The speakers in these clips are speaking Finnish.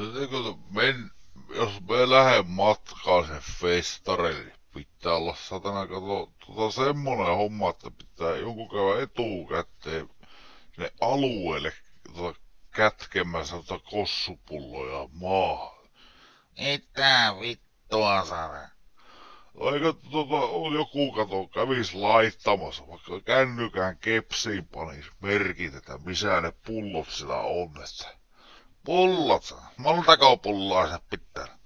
se niin men, jos me lähden matkaan sen festarille, niin pitää olla satana kato, tota semmonen homma, että pitää jonkun käydä etukäteen sinne alueelle tota, kätkemässä tota kossupulloja maahan. Mitä vittua sana? Eikö tota, joku kato kävis laittamassa, vaikka kännykään kepsiin panis merkit, että missä ne pullot sillä on, että pullot, montako pulloa se pitää?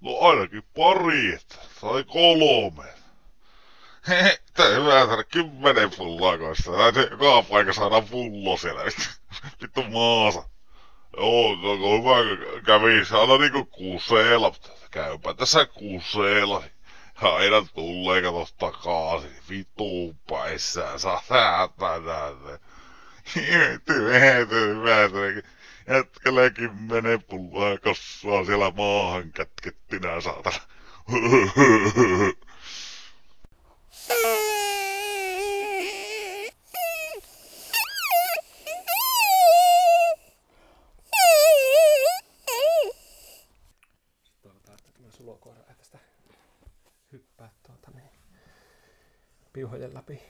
No ainakin pari, tai kolme. Hehe, hyvä saada kymmenen pulloa kanssa. Täytyy joka paikka saada pullo siellä. Vittu maasa. Joo, no kun hyvä kävi saada niinku kuuseella, mutta käypä tässä kuuseella. Aina tulee kato takaisin. Vittu päissään saa tänään. Heti vähän Jätkällä kymmenen pulloa kasvaa siellä maahan kätkettinä saatana. Toivotaan, että tämä sulokoira ei tästä hyppää tuota niin, piuhojen läpi.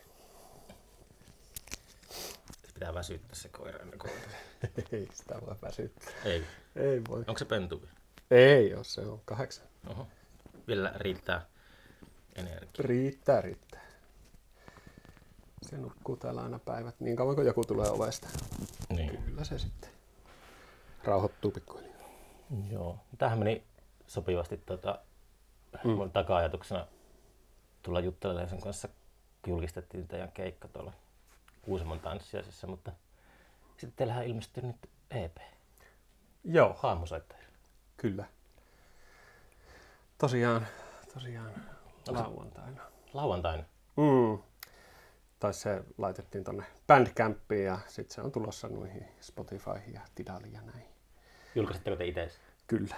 Se pitää väsyttää se koira ennen kuin ei sitä voi väsyttää. Ei. Ei voi. Onko se pentu? Ei jos se on kahdeksan. Oho. Vielä riittää energiaa. Riittää, riittää. Se nukkuu täällä aina päivät niin kauan kuin joku tulee ovesta. Niin. Kyllä se sitten rauhoittuu pikkuhiljaa. Joo. Tähän meni sopivasti tota, mm. mun taka-ajatuksena tulla juttelemaan sen kanssa, julkistettiin teidän keikka tuolla Kuusamon tanssiaisessa, mutta sitten teillähän ilmestyi nyt EP, Joo, haamusoittaja. kyllä. Tosiaan, tosiaan lauantaina. Lauantaina. Mm. Tai se laitettiin tonne Bandcampiin ja sitten se on tulossa noihin Spotifyhin ja Tidaliin ja näin. Julkaisitteko te itse? Kyllä.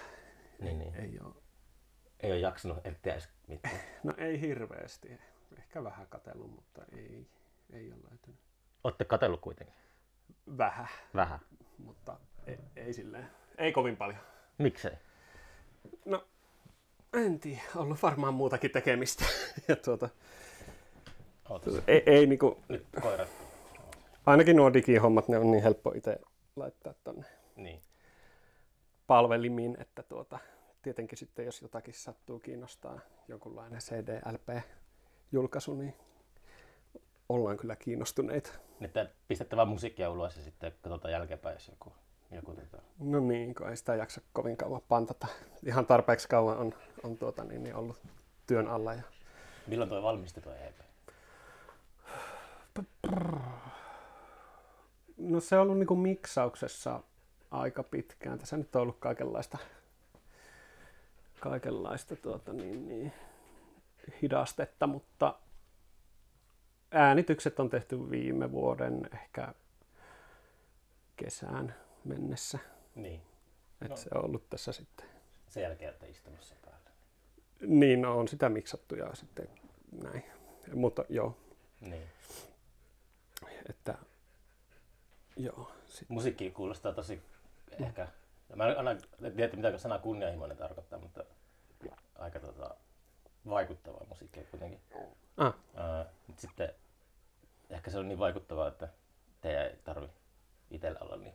Niin, niin. Ei ole. Ei ole jaksanut etsiä mitään. No ei hirveästi. Ehkä vähän katellut, mutta ei, ei ole löytynyt. Olette katsellut kuitenkin. Vähän, Vähän. mutta ei, ei silleen. Ei kovin paljon. Miksei? No, en tiedä. Ollut varmaan muutakin tekemistä. ja tuota, Ootas. ei, ei niinku, Nyt koirat. ainakin nuo digihommat, ne on niin helppo itse laittaa tonne Niin. palvelimiin, että tuota, tietenkin sitten jos jotakin sattuu kiinnostaa jonkunlainen CD-LP-julkaisu, niin ollaan kyllä kiinnostuneita. Että pistätte vaan musiikkia ulos ja sitten katsotaan jälkeenpäin, jos joku, joku tota... No niin, kun ei sitä jaksa kovin kauan pantata. Ihan tarpeeksi kauan on, on tuota, niin, niin ollut työn alla. Ja... Milloin toi valmistui E EP? No se on ollut niin kuin miksauksessa aika pitkään. Tässä nyt on ollut kaikenlaista, kaikenlaista tuota, niin, niin, hidastetta, mutta äänitykset on tehty viime vuoden ehkä kesään mennessä. Niin. Et No. Se on ollut tässä sitten. Sen jälkeen olette istunut sen päälle. Niin, no, on sitä miksattu ja sitten näin. Mutta joo, Niin. että joo. Sit, Musiikki kuulostaa tosi ehkä... Mä en aina tiedä, mitä sana kunnianhimoinen tarkoittaa, mutta aika tota, vaikuttavaa musiikkia kuitenkin. Ah, Ää, mut sitten ehkä se on niin vaikuttavaa, että teidän ei tarvi itsellä olla niin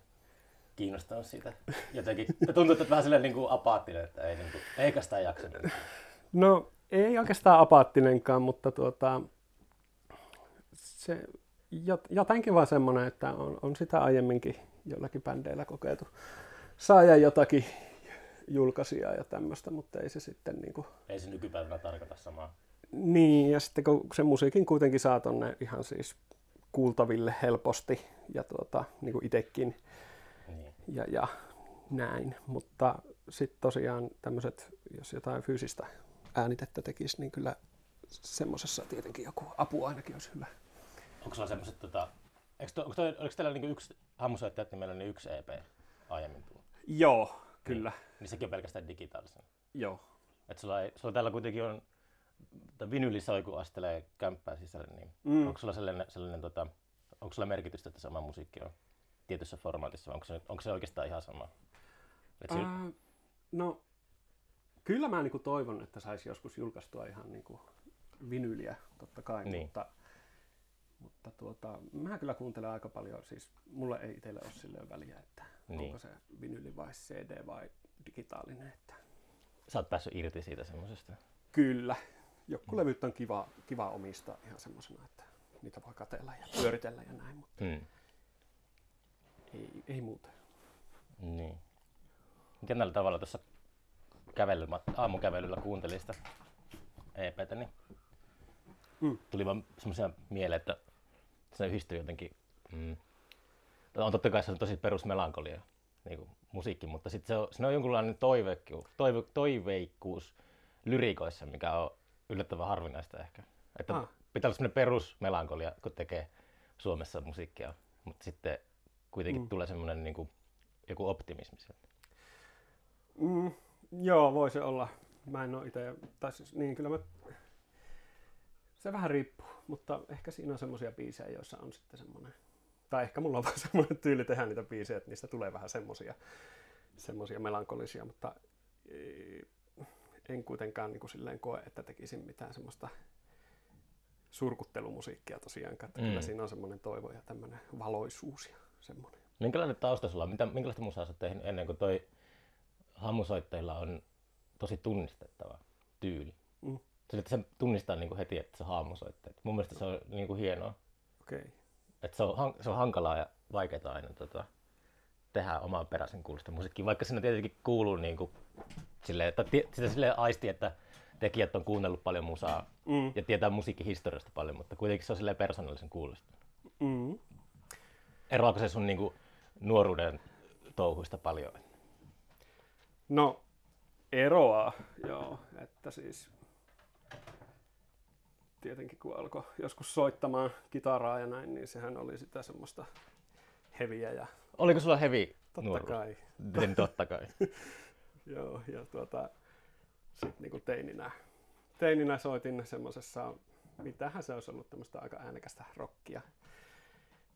kiinnostunut siitä jotenkin. Tuntuu, että vähän silleen niin kuin apaattinen, että ei, niin kuin, eikä sitä jaksa. No ei oikeastaan apaattinenkaan, mutta tuota, se jot- jotenkin vaan semmoinen, että on, on sitä aiemminkin jollakin bändeillä kokeiltu saada jotakin julkaisijaa ja tämmöistä, mutta ei se sitten niin kuin, Ei se nykypäivänä tarkoita samaa. Niin, ja sitten kun se musiikin kuitenkin saa tonne ihan siis kuultaville helposti ja tuota, niin kuin itsekin Niin. ja, ja näin. Mutta sitten tosiaan tämmöiset, jos jotain fyysistä äänitettä tekisi, niin kyllä semmoisessa tietenkin joku apu ainakin olisi hyvä. Onko sulla semmoiset, tota, eikö to, toi, oliko teillä niinku yksi haamusoittajat nimellä niin yksi EP aiemmin tullut? Joo, kyllä. Niin, niin sekin on pelkästään digitaalisen. Joo. Et sulla, ei, sulla täällä kuitenkin on vinyli soi, kun astelee kämppää sisälle, niin Mm. onko sulla sellainen, sellainen tota, onko sulla merkitystä, että sama musiikki on tietyssä formaatissa, vai onko se, onko se oikeastaan ihan sama? Et se, Ää, No, kyllä mä niinku toivon, että saisi joskus julkaistua ihan niinku vinyliä, totta kai, Niin. mutta, mutta tuota, mä kyllä kuuntelen aika paljon, siis mulle ei itselle ole silleen väliä, että Niin. onko se vinyli vai CD vai digitaalinen, että Sä oot päässyt irti siitä semmoisesta. kyllä, joku levyt on kiva, kiva omistaa ihan semmoisena, että niitä voi katella ja pyöritellä ja näin, mutta Mm. ei, ei muuta. Niin. Miten tällä tavalla tuossa aamukävelyllä kuuntelin sitä EPtä, niin Mm. tuli vaan semmoisia mieleen, että se yhdistyy jotenkin, mm, on totta kai se on tosi perusmelankolia niin kuin musiikki, mutta sitten se on, siinä on jonkunlainen toiveikkuus, toive, toiveikkuus lyrikoissa, mikä on yllättävän harvinaista ehkä. Että Ah. pitää olla semmoinen perusmelankolia, kun tekee Suomessa musiikkia, mutta sitten kuitenkin mm. tulee semmoinen niin kuin, joku optimismi sieltä. Mm, joo, voi se olla. Mä en ole itse, tai siis, niin kyllä mä, se vähän riippuu, mutta ehkä siinä on semmoisia biisejä, joissa on sitten semmoinen, tai ehkä mulla on vaan semmoinen tyyli tehdä niitä biisejä, että niistä tulee vähän semmoisia, semmoisia melankolisia, mutta en kuitenkaan niin kuin silleen koe, että tekisin mitään semmoista surkuttelumusiikkia tosiaankaan, että mm. kyllä siinä on semmoinen toivo ja tämmöinen valoisuus ja semmoinen. Minkälainen tausta sulla on? Mitä, minkälaista musaa sä tehnyt ennen kuin toi hammusoittajilla on tosi tunnistettava tyyli? Mm. Sillä, että se tunnistaa niin kuin heti, että se on hammusoittaja. Mun mielestä se on niin kuin hienoa. Okei. Okay. Että se, on, se on hankalaa ja vaikeaa aina tota, tehdä oman peräisen kuulosta musiikkia, vaikka siinä tietenkin kuuluu niin kuin, silleen, että sitä silleen aisti, että tekijät on kuunnellut paljon musaa Mm. ja tietää musiikin historiasta paljon, mutta kuitenkin se on silleen persoonallisen kuulosta. Mm. Eroako se sun niin kuin, nuoruuden touhuista paljon? No, eroaa, joo. Että siis tietenkin kun alkoi joskus soittamaan kitaraa ja näin, niin sehän oli sitä semmoista heviä ja Oliko sulla hevi totta nuoruus? kai. Niin, totta kai. Joo, ja tuota, sitten niinku teininä, teininä soitin semmoisessa, mitähän se olisi ollut tämmöistä aika äänekästä rockia.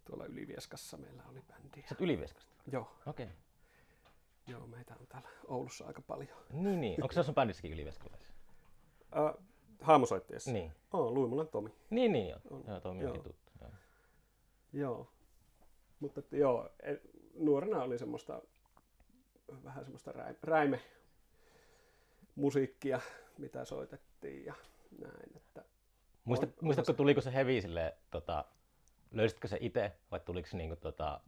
Tuolla Ylivieskassa meillä oli bändi. Sä Ylivieskasta? Joo, Okei. Okay. joo, meitä on täällä Oulussa aika paljon. Niin, niin. Onko se sun bändissäkin Ylivieskalaisia? Äh, haamusoittajassa? Niin. Oo, Luimulan Tomi. Niin, niin joo. On. Joo, on Joo. tuttu. Joo. Joo. Mutta että joo, e- nuorena oli semmoista vähän semmoista räi- räime musiikkia, mitä soitettiin ja näin. Että Muista, On- muistatko, tuliko se hevi sille, tota, löysitkö se itse vai tuliko se niinku, tota,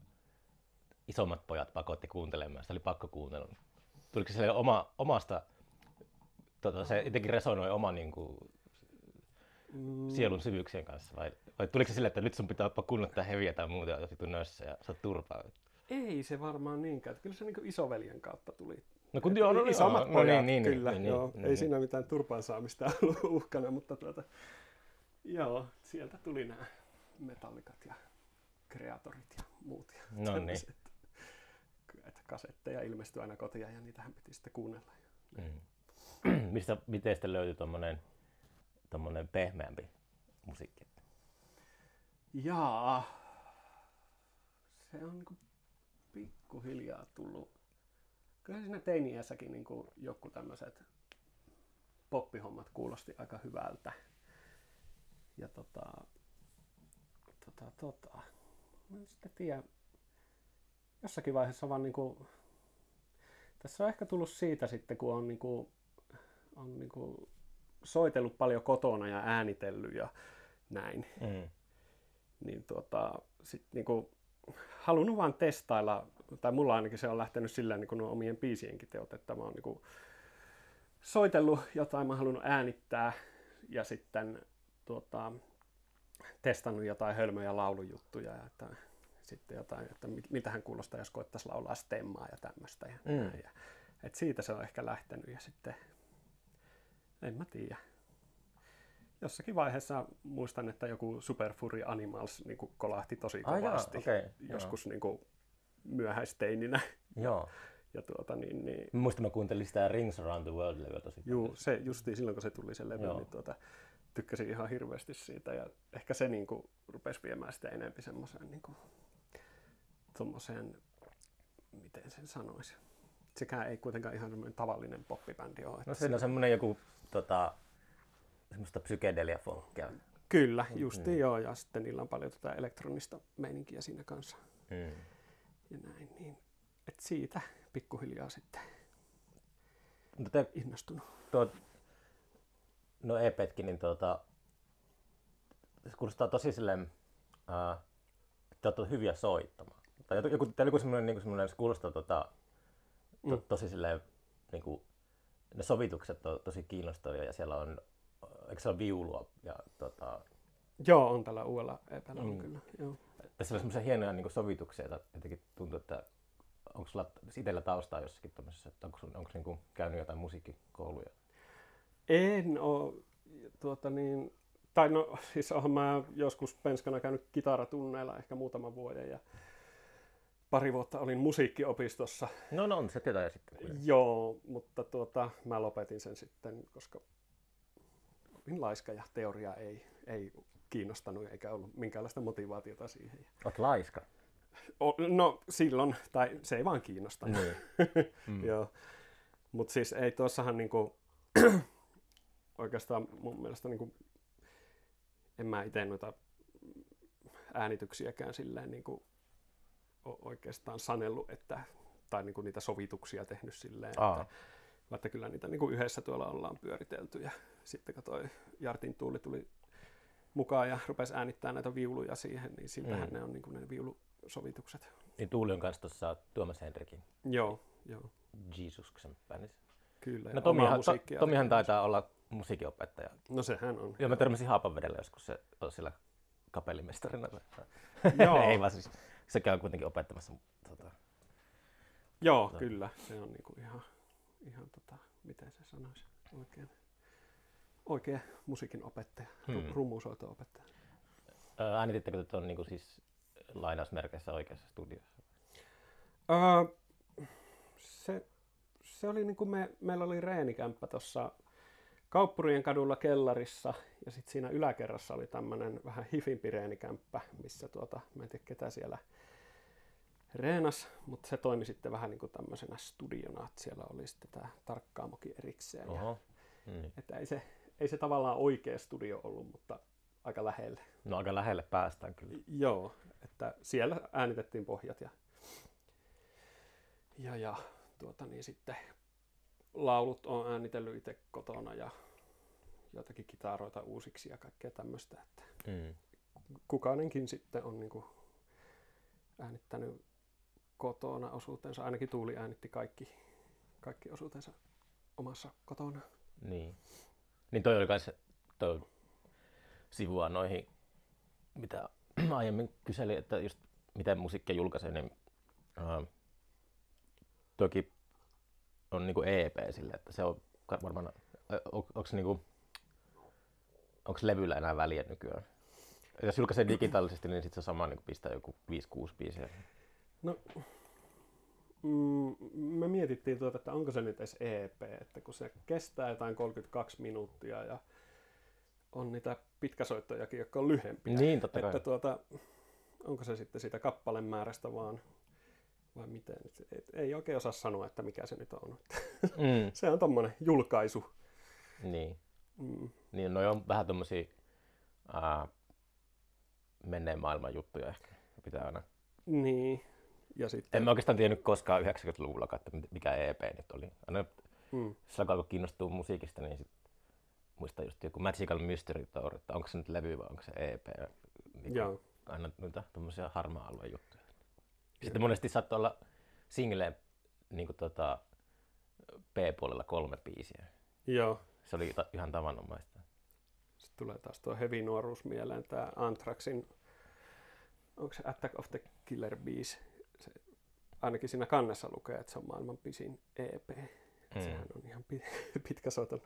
isommat pojat pakotti kuuntelemaan, sitä oli pakko kuunnella. Tuliko se sille oma, omasta, tota, se jotenkin resonoi oman niinku, mm, sielun syvyyksien kanssa vai, vai tuliko se sille, että nyt sun pitää kunnolla tätä heviä tai muuta ja vittu nössä ja sä oot turpaa? Ei se varmaan niinkään. Kyllä se niin isoveljen kautta tuli. No kun joo, no, isommat joo, no pojat, niin, niin, kyllä. niin, joo, niin, ei niin. siinä mitään turpaan saamista ollut uhkana, mutta tuota, joo, sieltä tuli nämä metallikat ja kreatorit ja muut. Ja No niin. että kasetteja ilmestyi aina kotiin ja niitähän piti sitten kuunnella. Mm. Mistä, miten sitten löytyi tommonen, tommonen pehmeämpi musiikki? Jaa, se on niin pikkuhiljaa tullut. Kyllä siinä teiniässäkin niin joku tämmöiset poppihommat kuulosti aika hyvältä. Ja tota, tota, tota, mä en sitten tiedä, jossakin vaiheessa vaan niin kuin, tässä on ehkä tullut siitä sitten, kun on, niin kuin, on niin kuin soitellut paljon kotona ja äänitellyt ja näin Mm. niin tuota, sit niinku, halunnut vaan testailla, tai mulla ainakin se on lähtenyt sillä niin nuo omien biisienkin teot, että mä oon niinku soitellut jotain, mä halunnut äänittää ja sitten tuota, testannut jotain hölmöjä laulujuttuja, ja että sitten jotain, että mit- mitähän kuulostaa, jos koettaisiin laulaa stemmaa ja tämmöistä. Ja, Mm. ja, et siitä se on ehkä lähtenyt ja sitten, en mä tiedä. Jossakin vaiheessa muistan, että joku Super Fury Animals niin kolahti tosi jaa, kovasti. okei, joo. joskus niin kuin myöhäisteininä. Joo. Ja tuota, niin, niin, muistan, mä kuuntelin sitä Rings Around the World-levyä tosi juu, paljon. se justiin silloin, kun se tuli se levy, Joo. niin tuota, tykkäsin ihan hirveästi siitä. Ja ehkä se niin kuin, rupesi viemään sitä enempi semmoiseen, niin kuin, tommoseen, miten sen sanoisi. sekään ei kuitenkaan ihan semmoinen tavallinen poppibändi ole. No siinä on semmoinen joku tota, semmoista psykedelia-folkkia. Kyllä, justiin joo, ja sitten niillä on paljon tätä elektronista meininkiä siinä kanssa Mm. Ja näin, niin et siitä pikkuhiljaa sitten Mutta te, innostunut. tuo, no EPtkin, niin tuota, se kuulostaa tosi silleen, te olette hyviä soittamaan. Tai joku, teillä joku semmoinen, niin semmoinen, se kuulostaa tota, to, tosi silleen, niin kuin, ne sovitukset on tosi kiinnostavia ja siellä on, eikö se ole viulua ja tota, Joo, on tällä uudella EPllä on kyllä. Joo. Tässä on semmoisia hienoja niin sovituksia, että jotenkin tuntuu, että onko sulla itsellä taustaa jossakin tämmöisessä, että onko, sun- onko niin kuin käynyt jotain musiikkikouluja? En ole, tuota niin, tai no siis olen mä joskus penskana käynyt kitaratunneilla ehkä muutaman vuoden ja pari vuotta olin musiikkiopistossa. No, no on se tietää sitten. kuitenkin. Joo, mutta tuota, mä lopetin sen sitten, koska olin laiska ja teoria ei, ei kiinnostanut eikä ollut minkäänlaista motivaatiota siihen. Oot laiska. O, no silloin, tai se ei vaan kiinnostanut. Niin. Mm. Joo. Mutta siis ei tuossahan niinku, oikeastaan mun mielestä niinku, en mä itse noita äänityksiäkään silleen niinku, oikeastaan sanellut, että, tai niinku niitä sovituksia tehnyt silleen, Aa. että, vaikka kyllä niitä niinku yhdessä tuolla ollaan pyöritelty ja sitten kun toi Jartin Tuuli tuli mukaan ja rupesi äänittämään näitä viuluja siihen, niin siltähän Mm. ne on niinku ne viulusovitukset. Niin Tuuli on kanssa tuossa Tuomas Henrikin Joo, joo, Jeesuksen bändissä. kyllä. No Tomihan, to, Tomihan taitaa olla musiikinopettaja. No sehän on. Joo, mä törmäsin Haapavedellä joskus se on siellä kapellimestarina. Joo. Ei vaan siis, sekä on kuitenkin opettamassa. Tota, Joo, kyllä. Se on niinku ihan, ihan tota, miten se sanoisi, oikein, oikea musiikin opettaja, Hmm. rummusoito opettaja. ää, äänitittekö te tuon niin siis lainausmerkeissä oikeassa studiossa? Öö, se, se oli niinku me, meillä oli reenikämppä tuossa Kauppurien kadulla kellarissa ja sitten siinä yläkerrassa oli tämmöinen vähän hifimpi reenikämppä, missä tuota, mä en tiedä ketä siellä reenas, mutta se toimi sitten vähän niin kuin tämmöisenä studiona, että siellä oli sitten tämä tarkkaamokin erikseen. Ja, Oho. Niin. että ei se, ei se tavallaan oikea studio ollut, mutta aika lähelle. No aika lähelle päästään kyllä. Joo, että siellä äänitettiin pohjat ja, ja, ja tuota niin sitten laulut on äänitellyt itse kotona ja joitakin kitaroita uusiksi ja kaikkea tämmöistä, että Mm. kukainenkin sitten on niin kuin äänittänyt kotona osuutensa, ainakin Tuuli äänitti kaikki, kaikki osuutensa omassa kotona. Niin. Niin toi oli kai se, toi sivua noihin, mitä aiemmin kyselin, että just miten musiikkia julkaisee, niin uh, toki on niinku EP sille, että se on varmaan, on, onko niinku, onko levyllä enää väliä nykyään? Jos julkaisee digitaalisesti, niin sitten se sama niin pistää joku 5-6 biisiä. No, mm, me mietittiin tuota, että onko se nyt edes EP, että kun se kestää jotain 32 minuuttia ja on niitä pitkäsoittojakin, jotka on lyhempiä. Niin, totta kai. Että tuota, onko se sitten siitä kappaleen määrästä vaan vai miten? Et- Ei oikein osaa sanoa, että mikä se nyt on. Mm. se on tommonen julkaisu. Niin. Mm. Niin, noi on vähän tommosia ää, menneen maailman juttuja ehkä. Pitää aina. Niin. Ja sitten, En mä oikeastaan tiennyt koskaan 90-luvulla, että mikä EP nyt oli. Aina mm, sillä alkoi kiinnostua musiikista, niin sit muistan just joku Magical Mystery Tour, että onko se nyt levy vai onko se EP. Niin Joo. Aina noita tommosia harmaa-alueen juttuja. Sitten monesti saattoi olla singleen niin tota, B-puolella kolme biisiä. joo. Se oli ta- ihan tavanomaista. Sitten tulee taas tuo heavy nuoruus mieleen, tämä Anthraxin, onko se Attack of the Killer Bees? Ainakin siinä kannessa lukee, että se on maailman pisin EP. Mm. Sehän on ihan pi- pitkä soiton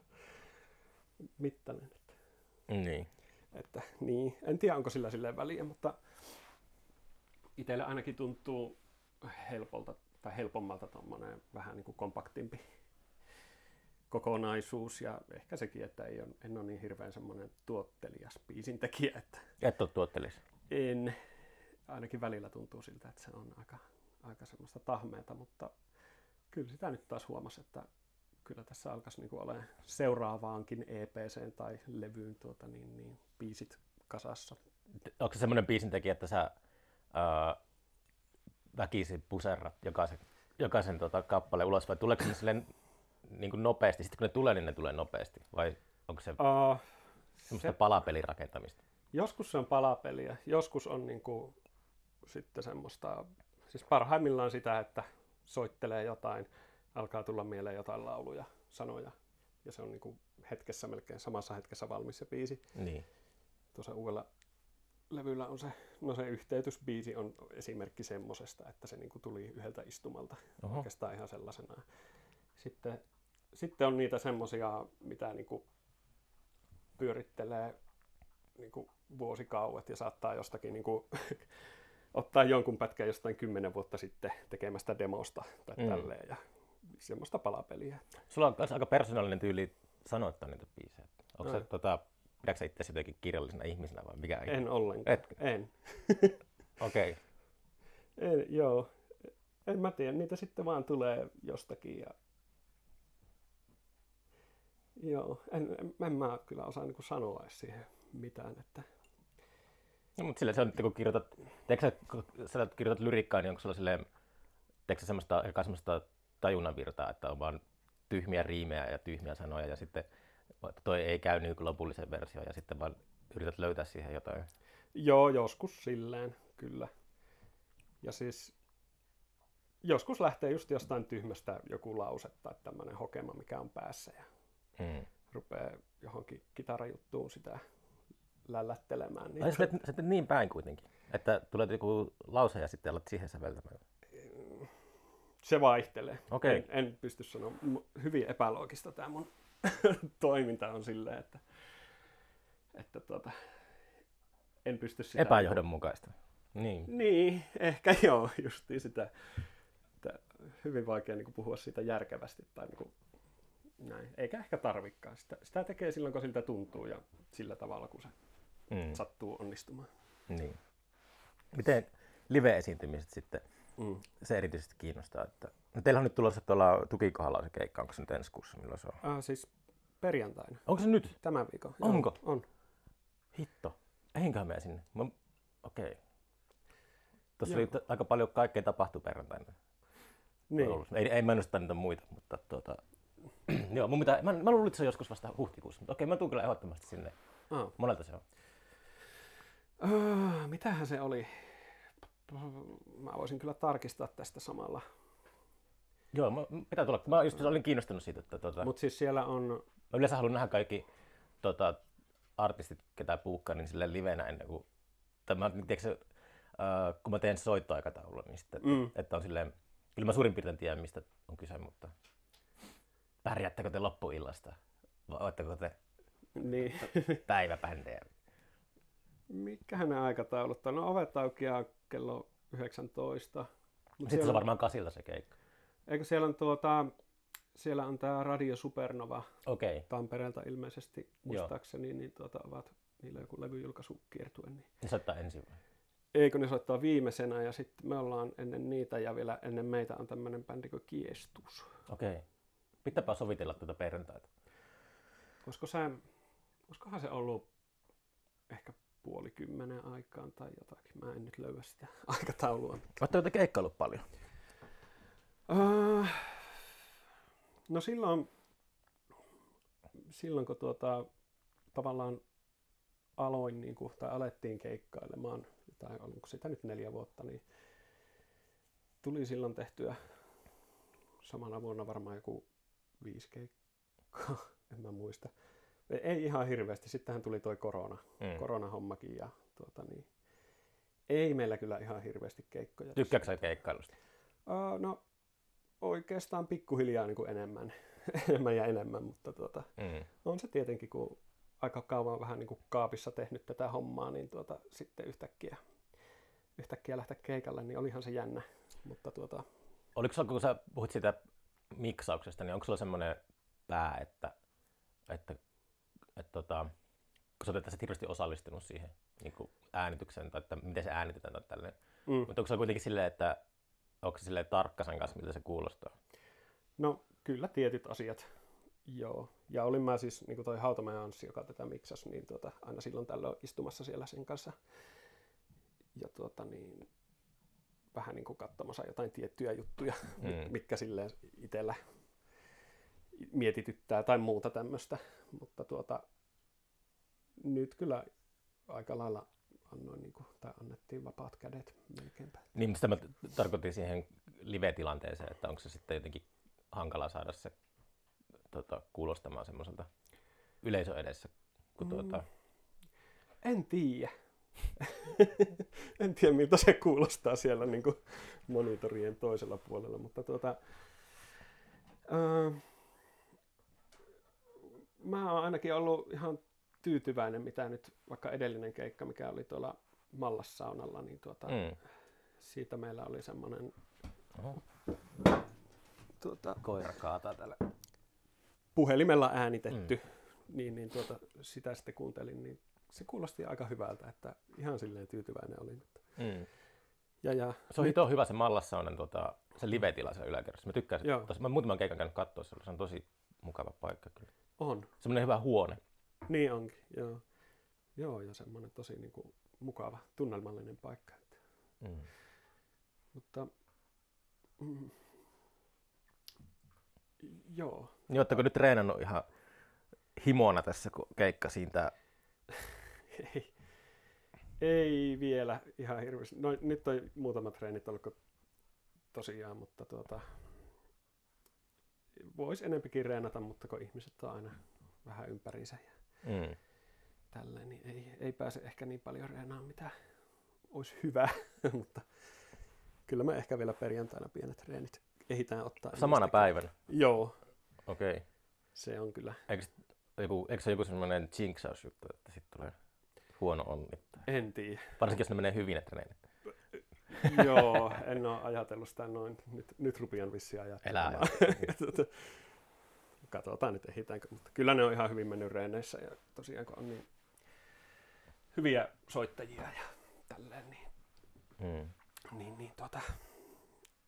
mittainen. Että, Niin. että, niin, en tiedä onko sillä silleen väliä, mutta itselle ainakin tuntuu helpolta tai helpommalta tuommoinen vähän niin kuin kompaktimpi kokonaisuus ja ehkä sekin, että ei ole, en ole niin hirveän semmoinen tuottelias biisintekijä, että Et ole tuottelis. en, ainakin välillä tuntuu siltä, että se on aika, aika semmoista tahmeeta, mutta kyllä sitä nyt taas huomasi, että kyllä tässä alkaisi niin olemaan seuraavaankin EPC tai levyyn tuota, niin, niin, biisit kasassa. Onko se semmoinen biisintekijä, että sä ää, väkisin puserrat jokaisen, jokaisen tota, kappaleen ulos, vai tuleeko ne silleen niin kuin nopeasti? Sitten kun ne tulee, niin ne tulee nopeasti, vai onko se Uh, semmoista palapelirakentamista? joskus se on palapeliä, joskus on niin kuin, sitten semmoista, siis parhaimmillaan sitä, että soittelee jotain, alkaa tulla mieleen jotain lauluja, sanoja, ja se on niin kuin hetkessä melkein samassa hetkessä valmis se biisi. Niin. Tuossa uudella levyllä on se, no se yhteytysbiisi on esimerkki semmosesta, että se niin kuin tuli yhdeltä istumalta Oho. oikeastaan ihan sellaisena. Sitten, sitten on niitä semmosia, mitä niin kuin pyörittelee niin kuin vuosikauet ja saattaa jostakin niin kuin, ottaa jonkun pätkän jostain kymmenen vuotta sitten tekemästä demosta tai Mm. tälleen ja semmoista palapeliä. Sulla on myös aika persoonallinen tyyli sanoittaa niitä biisejä. Onko se, tota, pidätkö sä itse jotenkin kirjallisena ihmisenä vai mikä? En ollenkaan. Etkö? En. Okei. Okay. en. Joo. En mä tiedä, niitä sitten vaan tulee jostakin ja Joo, en, en, en mä kyllä osaa niin sanoa siihen mitään, että No, mutta sillä se on, että kun kirjoitat, teekö sä, kun sä kirjoitat lyrikkaa, niin onko sulla silleen, teekö sä semmoista, semmoista tajunnanvirtaa, että on vaan tyhmiä riimejä ja tyhmiä sanoja ja sitten toi ei käy niin lopulliseen versioon ja sitten vaan yrität löytää siihen jotain. Joo, joskus silleen, kyllä. Ja siis joskus lähtee just jostain tyhmästä joku lause tai tämmöinen hokema, mikä on päässä ja Mm. rupeaa johonkin kitarajuttuun sitä lällättelemään. Niin Ai sä teet, sä teet niin päin kuitenkin, että tulee joku lause ja sitten alat siihen säveltämään. se vaihtelee. Okei. En, en pysty sanoa. Hyvin epäloogista tämä mun toiminta on silleen, että, että tuota, en pysty sitä... Epäjohdonmukaista. Niin. Niin, ehkä joo, justiin sitä. Että hyvin vaikea niin kuin, puhua siitä järkevästi tai niin kuin, näin. Eikä ehkä tarvikaan. Sitä, sitä tekee silloin, kun siltä tuntuu ja sillä tavalla, kun se Mm. sattuu onnistumaan. Niin. Miten live-esiintymiset sitten, Mm. se erityisesti kiinnostaa, että no teillä on nyt tulossa tuolla tukikohdalla se keikka, onko se nyt ensi kuussa, milloin se on? Ah, siis perjantaina, Onko se nyt? tämän viikon. Onko? Joo, on. Hitto. Eihinköhän mene sinne? Mä... Okei. Okay. Tuossa Joo. oli t- aika paljon kaikkea tapahtui perjantaina. Niin. Ei, ei mä ennustaa niitä muita, mutta tuota... Joo, mun pitää, mä, mä luulin, että se on joskus vasta huhtikuussa, mutta okei, mä tuun kyllä ehdottomasti sinne. Ah. Monelta se on? Ah, mitähän se oli? Mä voisin kyllä tarkistaa tästä samalla. Joo, mä, pitää tulla. Mä just olin kiinnostunut siitä, että tuota, Mutta siis siellä on, Mä yleensä haluan nähdä kaikki tota, artistit, ketä puukkaa, niin silleen livenä ennen kuin... Tai mä, tiedätkö, äh, kun mä teen soittoaikataulua, niin sitten, mm. Että on silleen... Kyllä mä suurin piirtein tiedän, mistä on kyse, mutta... Pärjäättekö te loppuillasta? Vai oletteko te niin, päiväbändejä? Mikähän ne aikataulut on? No ovet aukeaa kello 19. Mut Sitten se on varmaan kasilta se keikka. Eikö siellä on tuota, siellä on tämä Radio Supernova Okei. Okay. Tampereelta ilmeisesti muistaakseni, niin tuota, ovat niillä joku levyjulkaisu kiertue. Niin. Ne soittaa ensin vai? Eikö ne soittaa viimeisenä ja sitten me ollaan ennen niitä ja vielä ennen meitä on tämmöinen bändi kuin Kiestus. Okei. Okay. Pitääpä sovitella tuota perjantaita. Olisiko se, olisikohan se ollut ehkä puoli kymmenen aikaan tai jotakin. Mä en nyt löyä sitä aikataulua. Oletteko te keikkaillut paljon? Uh, no silloin, silloin kun tuota, tavallaan aloin niin kuin, tai alettiin keikkailemaan, tai oliko sitä nyt neljä vuotta, niin tuli silloin tehtyä samana vuonna varmaan joku viisi keikkaa, en mä muista. Ei ihan hirveästi, sittenhän tuli toi korona, Mm. mm. koronahommakin ja tuota niin, ei meillä kyllä ihan hirveästi keikkoja. Tykkääkö sä keikkailusta? Uh, no oikeastaan pikkuhiljaa niin kuin enemmän, enemmän ja enemmän, mutta tuota, Mm. on se tietenkin, kun aika kauan vähän niin kuin kaapissa tehnyt tätä hommaa, niin tuota, sitten yhtäkkiä, yhtäkkiä lähteä keikalle, niin olihan se jännä. Mutta tuota, Oliko sulla, kun sä puhut siitä miksauksesta, niin onko sulla semmoinen pää, että, että, että tota, kun sä olet tässä hirveästi osallistunut siihen niin kuin äänitykseen, tai että miten se äänitetään tai tälleen, Mm. mutta onko se kuitenkin silleen, että onko se silleen tarkka sen kanssa, miltä se kuulostaa? No kyllä tietyt asiat, joo. Ja olin mä siis, niin kuin toi Hautamäen Anssi, joka tätä miksasi, niin tuota, aina silloin tällöin istumassa siellä sen kanssa. Ja tuota niin, vähän niin kuin katsomassa jotain tiettyjä juttuja, mm. mitkä silleen itsellä mietityttää tai muuta tämmöistä. Mutta tuota, nyt kyllä aika lailla annoin, niin kuin, tai annettiin vapaat kädet melkeinpä. Niin, mutta sitä mä tarkoitin siihen live-tilanteeseen, että onko se sitten jotenkin hankala saada se tota, kuulostamaan semmoiselta yleisön edessä, kun tuota, En tiedä. en tiedä, miltä se kuulostaa siellä niin kuin monitorien toisella puolella, mutta tuota, öö, mä oon ainakin ollut ihan tyytyväinen, mitä nyt vaikka edellinen keikka, mikä oli tuolla Mallassaunalla, niin tuota, mm. siitä meillä oli semmoinen tuota, koira kaataa täällä. puhelimella äänitetty, mm. niin, niin tuota, sitä sitten kuuntelin, niin se kuulosti aika hyvältä, että ihan silleen tyytyväinen olin. Että. Mm. Ja, ja Se on hito hyvä se Mallassa on tuota, se live-tila siellä yläkerrassa. Mä tykkään Joo. Tos, mä muutaman keikan käynyt katsoa se on tosi mukava paikka kyllä. On, Semmoinen hyvä huone. niin onkin, joo. Joo, ja semmoinen tosi niin kuin, mukava, tunnelmallinen paikka. Että. Mm. Mutta mm, joo, Niin ootteko nyt treenannut ihan himona tässä, kun keikka siitä? ei, ei vielä ihan hirveästi. No, nyt on muutamat treenit ollut tosiaan, mutta tuota, voisi enempikin reenata, mutta kun ihmiset on aina vähän ympärinsä ja Mm. tälleen, niin ei, ei pääse ehkä niin paljon reenaamaan, mitä olisi hyvä, mutta kyllä mä ehkä vielä perjantaina pienet treenit ehditään ottaa. Samana ennestäkin. päivänä? Joo, Okei. Okay. se on kyllä. Eikö, joku, eikö se joku semmoinen jinksausjuttu, että sitten tulee huono onni? En tiedä. Varsinkin jos ne menee hyvin ne treenit. Joo, en ole ajatellut sitä noin. Nyt, nyt rupian vissiin ajattelemaan. Elää Tuota, Katsotaan nyt ehitäänkö, mutta kyllä ne on ihan hyvin mennyt reeneissä ja tosiaan kun on niin hyviä soittajia ja tälleen, niin, Mm. niin, niin tota,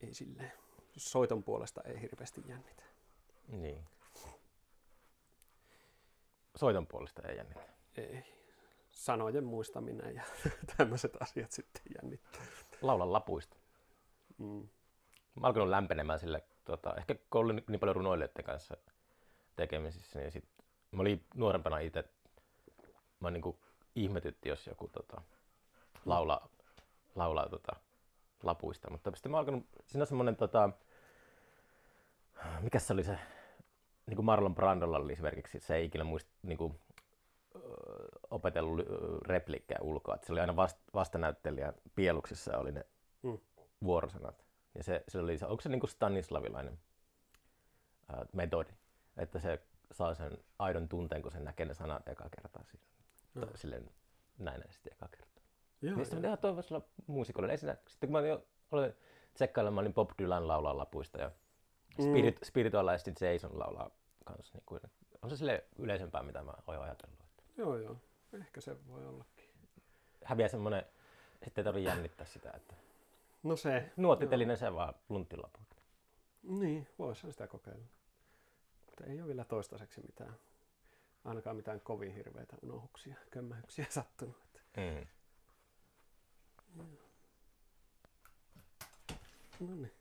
ei silleen, soiton puolesta ei hirveästi jännitä. Niin. Soiton puolesta ei jännitä. Ei. Sanojen muistaminen ja tämmöiset asiat sitten jännittää. Laula lapuista. Mm. Mä alkanut lämpenemään sille, tota, ehkä kun olin niin paljon runoilijoiden kanssa tekemisissä, niin sit, mä olin nuorempana itse, mä niin ihmetytti, jos joku tota, laulaa, laulaa tota, lapuista, mutta sitten mä alkanut, siinä on semmoinen, tota, mikä se oli se, niin kuin Marlon Brandolla oli esimerkiksi, se ei ikinä muista, niin kuin, opetellut ö, repliikkejä ulkoa, että se oli aina vast, vastanäyttelijä pieluksissa oli ne Mm. vuorosanat. Ja se, se oli, se- onko se niin kuin Stanislavilainen ää, metodi, että se saa sen aidon tunteen, kun se näkee ne sanat eka kertaa siinä. Joo. Tai Silleen näennäisesti eka kertaa. Joo, Niin sitten mä toivoisi olla muusikolle. Siinä, sitten kun mä jo olen tsekkailemaan, niin Bob Dylan laulaa lapuista ja Spirit, Spiritualisti Jason laulaa kanssa. Niin kuin, on se sille yleisempää, mitä mä oon ajatellut. Joo, joo. Ehkä se voi ollakin. häviää semmoinen, sitten ei tarvitse jännittää sitä, että No se. nuottitelinen se vaan lunttilaput. Niin, voisihan sitä kokeilla. Mutta ei ole vielä toistaiseksi mitään, ainakaan mitään kovin hirveitä unohuksia, kömmähyksiä sattunut. Mm. No niin.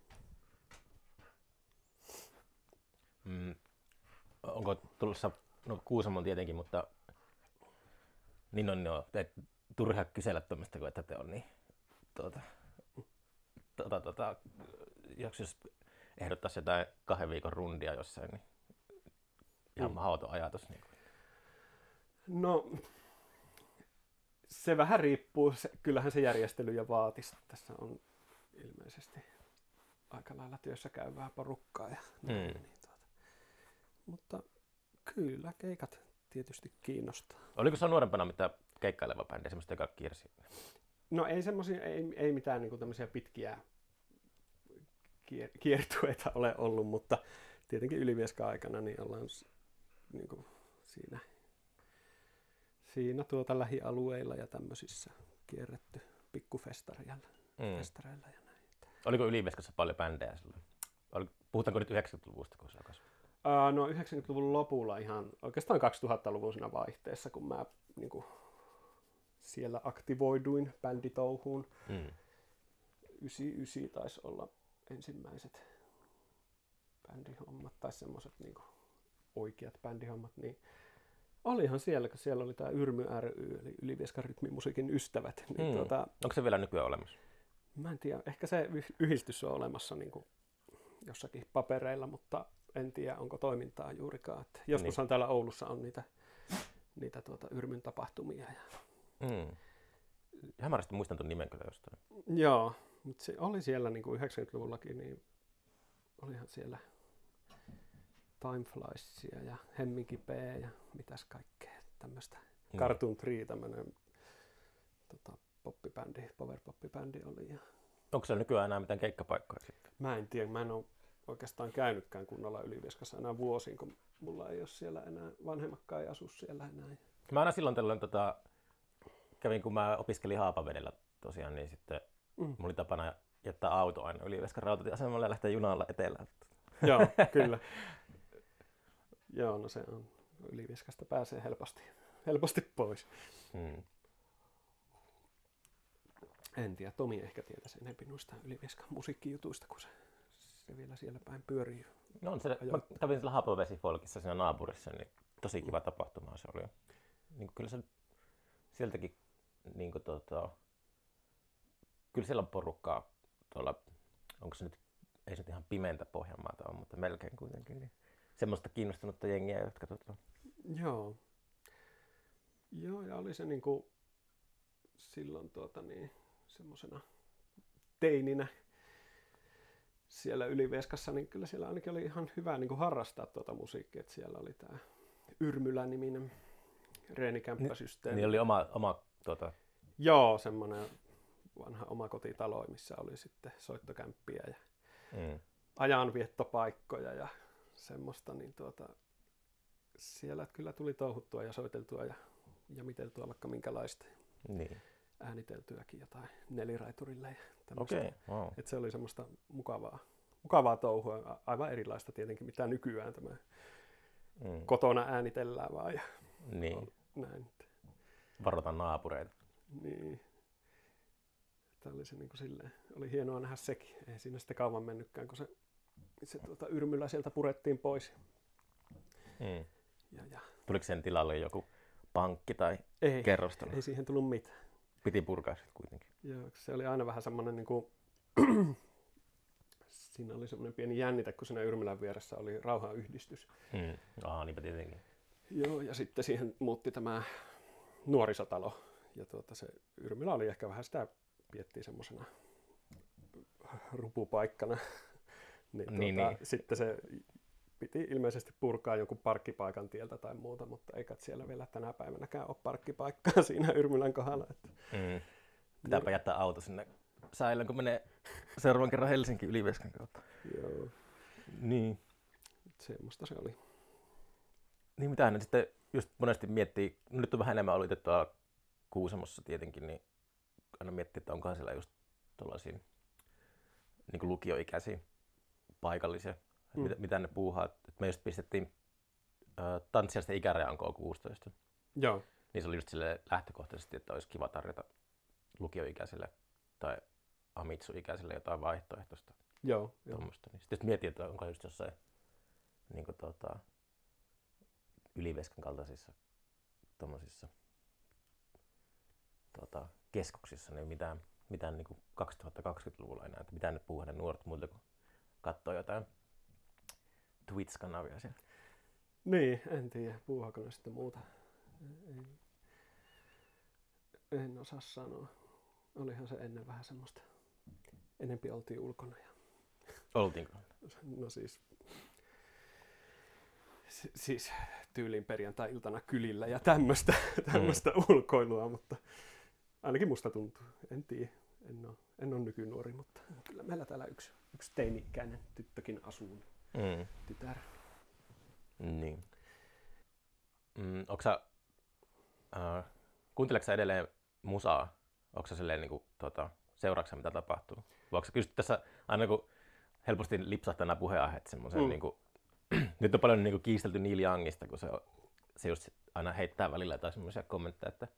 Mm. Onko tulossa, no Kuusamon tietenkin, mutta niin on joo, et turha kysellä tuommoista, kun että te on niin, tuota, tuota, tuota, jos, jos ehdottaisi jotain kahden viikon rundia jossain, niin ihan Mm. mahdoton ajatus. Niin. No, se vähän riippuu. Se, kyllähän se järjestely ja vaatisi. Tässä on ilmeisesti aika lailla työssä käyvää porukkaa. Ja Mm. niin tuota. Mutta kyllä keikat tietysti kiinnostaa. Oliko se nuorempana mitä keikkaileva bändi, semmoista, joka kiersi? No ei semmoisia, ei, ei mitään niin tämmöisiä pitkiä kier- kiertueita ole ollut, mutta tietenkin Ylivieska-aikana niin ollaan niin kuin siinä, siinä tuota lähialueilla ja tämmöisissä kierretty pikkufestareilla Mm. festareilla ja näin. Oliko Ylivieskassa paljon bändejä silloin? Oli- Puhutaanko nyt 90-luvusta, kun se alkoi? No 90-luvun lopulla ihan oikeastaan 2000-luvun siinä vaihteessa, kun mä niin kuin, siellä aktivoiduin bänditouhuun. Mm. 99 taisi olla ensimmäiset bändihommat tai semmoiset niin oikeat bändihommat, niin olihan siellä, kun siellä oli tämä Yrmy ry, eli Ylivieskan rytmimusiikin ystävät. Niin Mm. tuota, Onko se vielä nykyään olemassa? Mä en tiedä, ehkä se yh- yhdistys on olemassa niin kuin jossakin papereilla, mutta en tiedä, onko toimintaa juurikaan. Että joskushan Niin. täällä Oulussa on niitä, niitä tuota Yrmyn tapahtumia. Ja... Mm. Hämärästi muistan tuon nimen kyllä jostain. Joo, mutta se oli siellä niin kuin 90-luvullakin, niin olihan siellä Time Flyssia ja Hemminki P ja mitäs kaikkea tämmöistä. Mm. Cartoon Tree, tämmöinen tota, poppibändi, power poppibändi oli. Ja Onko siellä nykyään enää mitään keikkapaikkoja sitten? Mä en tiedä, mä en ole oikeastaan käynytkään kunnolla Ylivieskassa enää vuosiin, kun mulla ei ole siellä enää, vanhemmakkaan ei asu siellä enää. Mä aina silloin tällöin tota, kävin, kun mä opiskelin Haapavedellä tosiaan, niin sitten mm. mulla oli tapana jättää auto aina Ylivieskan rautatieasemalle ja lähteä junalla etelään. Joo, kyllä. Joo, no se on, Ylivieskasta pääsee helposti, helposti pois. Mm. En tiedä, Tomi ehkä tietäisi enemmän noista Ylivieskan musiikkijutuista, kun se, se vielä siellä päin pyörii. No on se, mä kävin sillä Haapavesifolkissa siinä naapurissa, niin tosi kiva tapahtuma se oli. Niin kyllä se sieltäkin, niin kuin tota, kyllä siellä on porukkaa tuolla, onko se nyt, ei se nyt ihan pimeäntä Pohjanmaata ole, mutta melkein kuitenkin. Niin semmoista kiinnostunutta jengiä, jotka tota, Joo. Joo, ja oli se niin kuin silloin tuota niin, semmoisena teininä siellä Ylivieskassa, niin kyllä siellä ainakin oli ihan hyvä niin kuin harrastaa tuota musiikkia. Että siellä oli tämä Yrmylä-niminen reenikämppäsysteemi. niin oli oma, oma tota, Joo, semmoinen vanha omakotitalo, missä oli sitten soittokämppiä ja mm, ajanviettopaikkoja ja semmoista, niin tuota, siellä kyllä tuli touhuttua ja soiteltua ja jamiteltua vaikka minkälaista niin. ääniteltyäkin jotain neliraiturille ja. Okei, okay, wow. Et se oli semmoista mukavaa, mukavaa touhua, aivan erilaista tietenkin mitä nykyään tämä Mm, kotona äänitellään vaan ja niin, näin. varoitan naapureita. Niin. Tämä oli se niin kuin silleen, oli hienoa nähdä sekin. Ei siinä sitten kauan mennytkään, kun se, se tuota, yrmyllä sieltä purettiin pois. Mm. Ja, ja. Tuliko sen tilalle joku pankki tai Ei, kerrostalo? ei siihen tullut mitään. Piti purkaa sitten kuitenkin. Joo, se oli aina vähän semmoinen, niin kuin, siinä oli semmoinen pieni jännite, kun siinä Yrmylän vieressä oli rauhanyhdistys. Mm. Aha, niinpä tietenkin. Joo, ja sitten siihen muutti tämä nuorisotalo. Ja tuota, se Yrmylä oli ehkä vähän sitä, piettiin semmoisena rupupaikkana. niin, tuota, Niin, niin, niin. Sitten se piti ilmeisesti purkaa jonkun parkkipaikan tieltä tai muuta, mutta eikä siellä vielä tänä päivänäkään ole parkkipaikkaa siinä Yrmylän kohdalla. Että, Mm. Pitääpä jättää auto sinne säilön, kun menee seuraavan kerran Helsinki Ylivieskan kautta. joo, Niin. semmoista se oli. Niin mitä nyt sitten just monesti miettii, no nyt on vähän enemmän ollut tuolla Kuusamossa tietenkin, niin aina miettii, että onkohan siellä just tuollaisia niin lukioikäisiä paikallisia, mm. mitä, mitä ne puuhaa. Et me just pistettiin äh, tanssijaisten ikäraja on 16 Joo, niin se oli just sille lähtökohtaisesti, että olisi kiva tarjota lukioikäisille tai amitsu-ikäisille jotain vaihtoehtoista joo, joo. tuommoista. Niin sitten mietin, että onko just jossain niin kuin, tota, Yliveskan kaltaisissa tuommoisissa tota, keskuksissa niin mitään, mitään niin kuin 2020-luvulla enää, että mitään ne puhua ne nuoret muuta kuin katsoo jotain Twitch-kanavia siellä. Niin, en tiedä, puuhaako ne sitten muuta. Ei, en osaa sanoa. Olihan se ennen vähän semmoista. Enempi oltiin ulkona. Ja, Oltiinko? no siis, si- siis tyyliin perjantai-iltana kylillä ja tämmöistä, tämmöistä ulkoilua, mutta ainakin musta tuntuu. En tiedä. En ole, en ole nykynuori, mutta kyllä meillä täällä yksi, yksi teini-ikäinen tyttökin asuu, Mm. tytär. Niin. Mm, onko sä, äh, kuunteleeko sä edelleen musaa? Onko sä silleen niin kuin, tota, seuraatko mitä tapahtuu? Vai onko sä, tässä aina kun helposti lipsahtaa nämä puheenaiheet semmoisen, mm. niin kuin, nyt on paljon niin kuin, kiistelty Neil Youngista, kun se, on, se just aina heittää välillä jotain semmoisia kommentteja, että,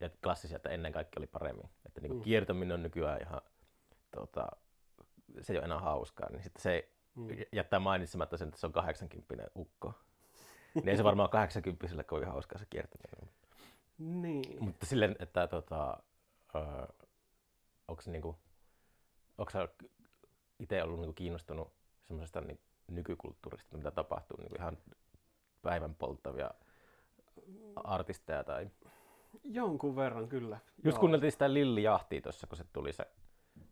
että klassisia, että ennen kaikkea oli paremmin. Että niin kuin, mm. kiertäminen on nykyään ihan, tota, se ei ole enää hauskaa, niin sitten se mm. jättää mainitsematta sen, että se on 80 ukko. niin ei se varmaan 80 kovin hauskaa se kiertäminen. Niin. Mutta silleen, että tota, öö, onko niinku, onko itse ollut niinku kiinnostunut semmoisesta niin nykykulttuurista, mitä tapahtuu, niinku ihan päivän polttavia artisteja tai... Jonkun verran kyllä. Just Joo. kuunneltiin sitä Lilli Jahtia tuossa, kun se tuli se,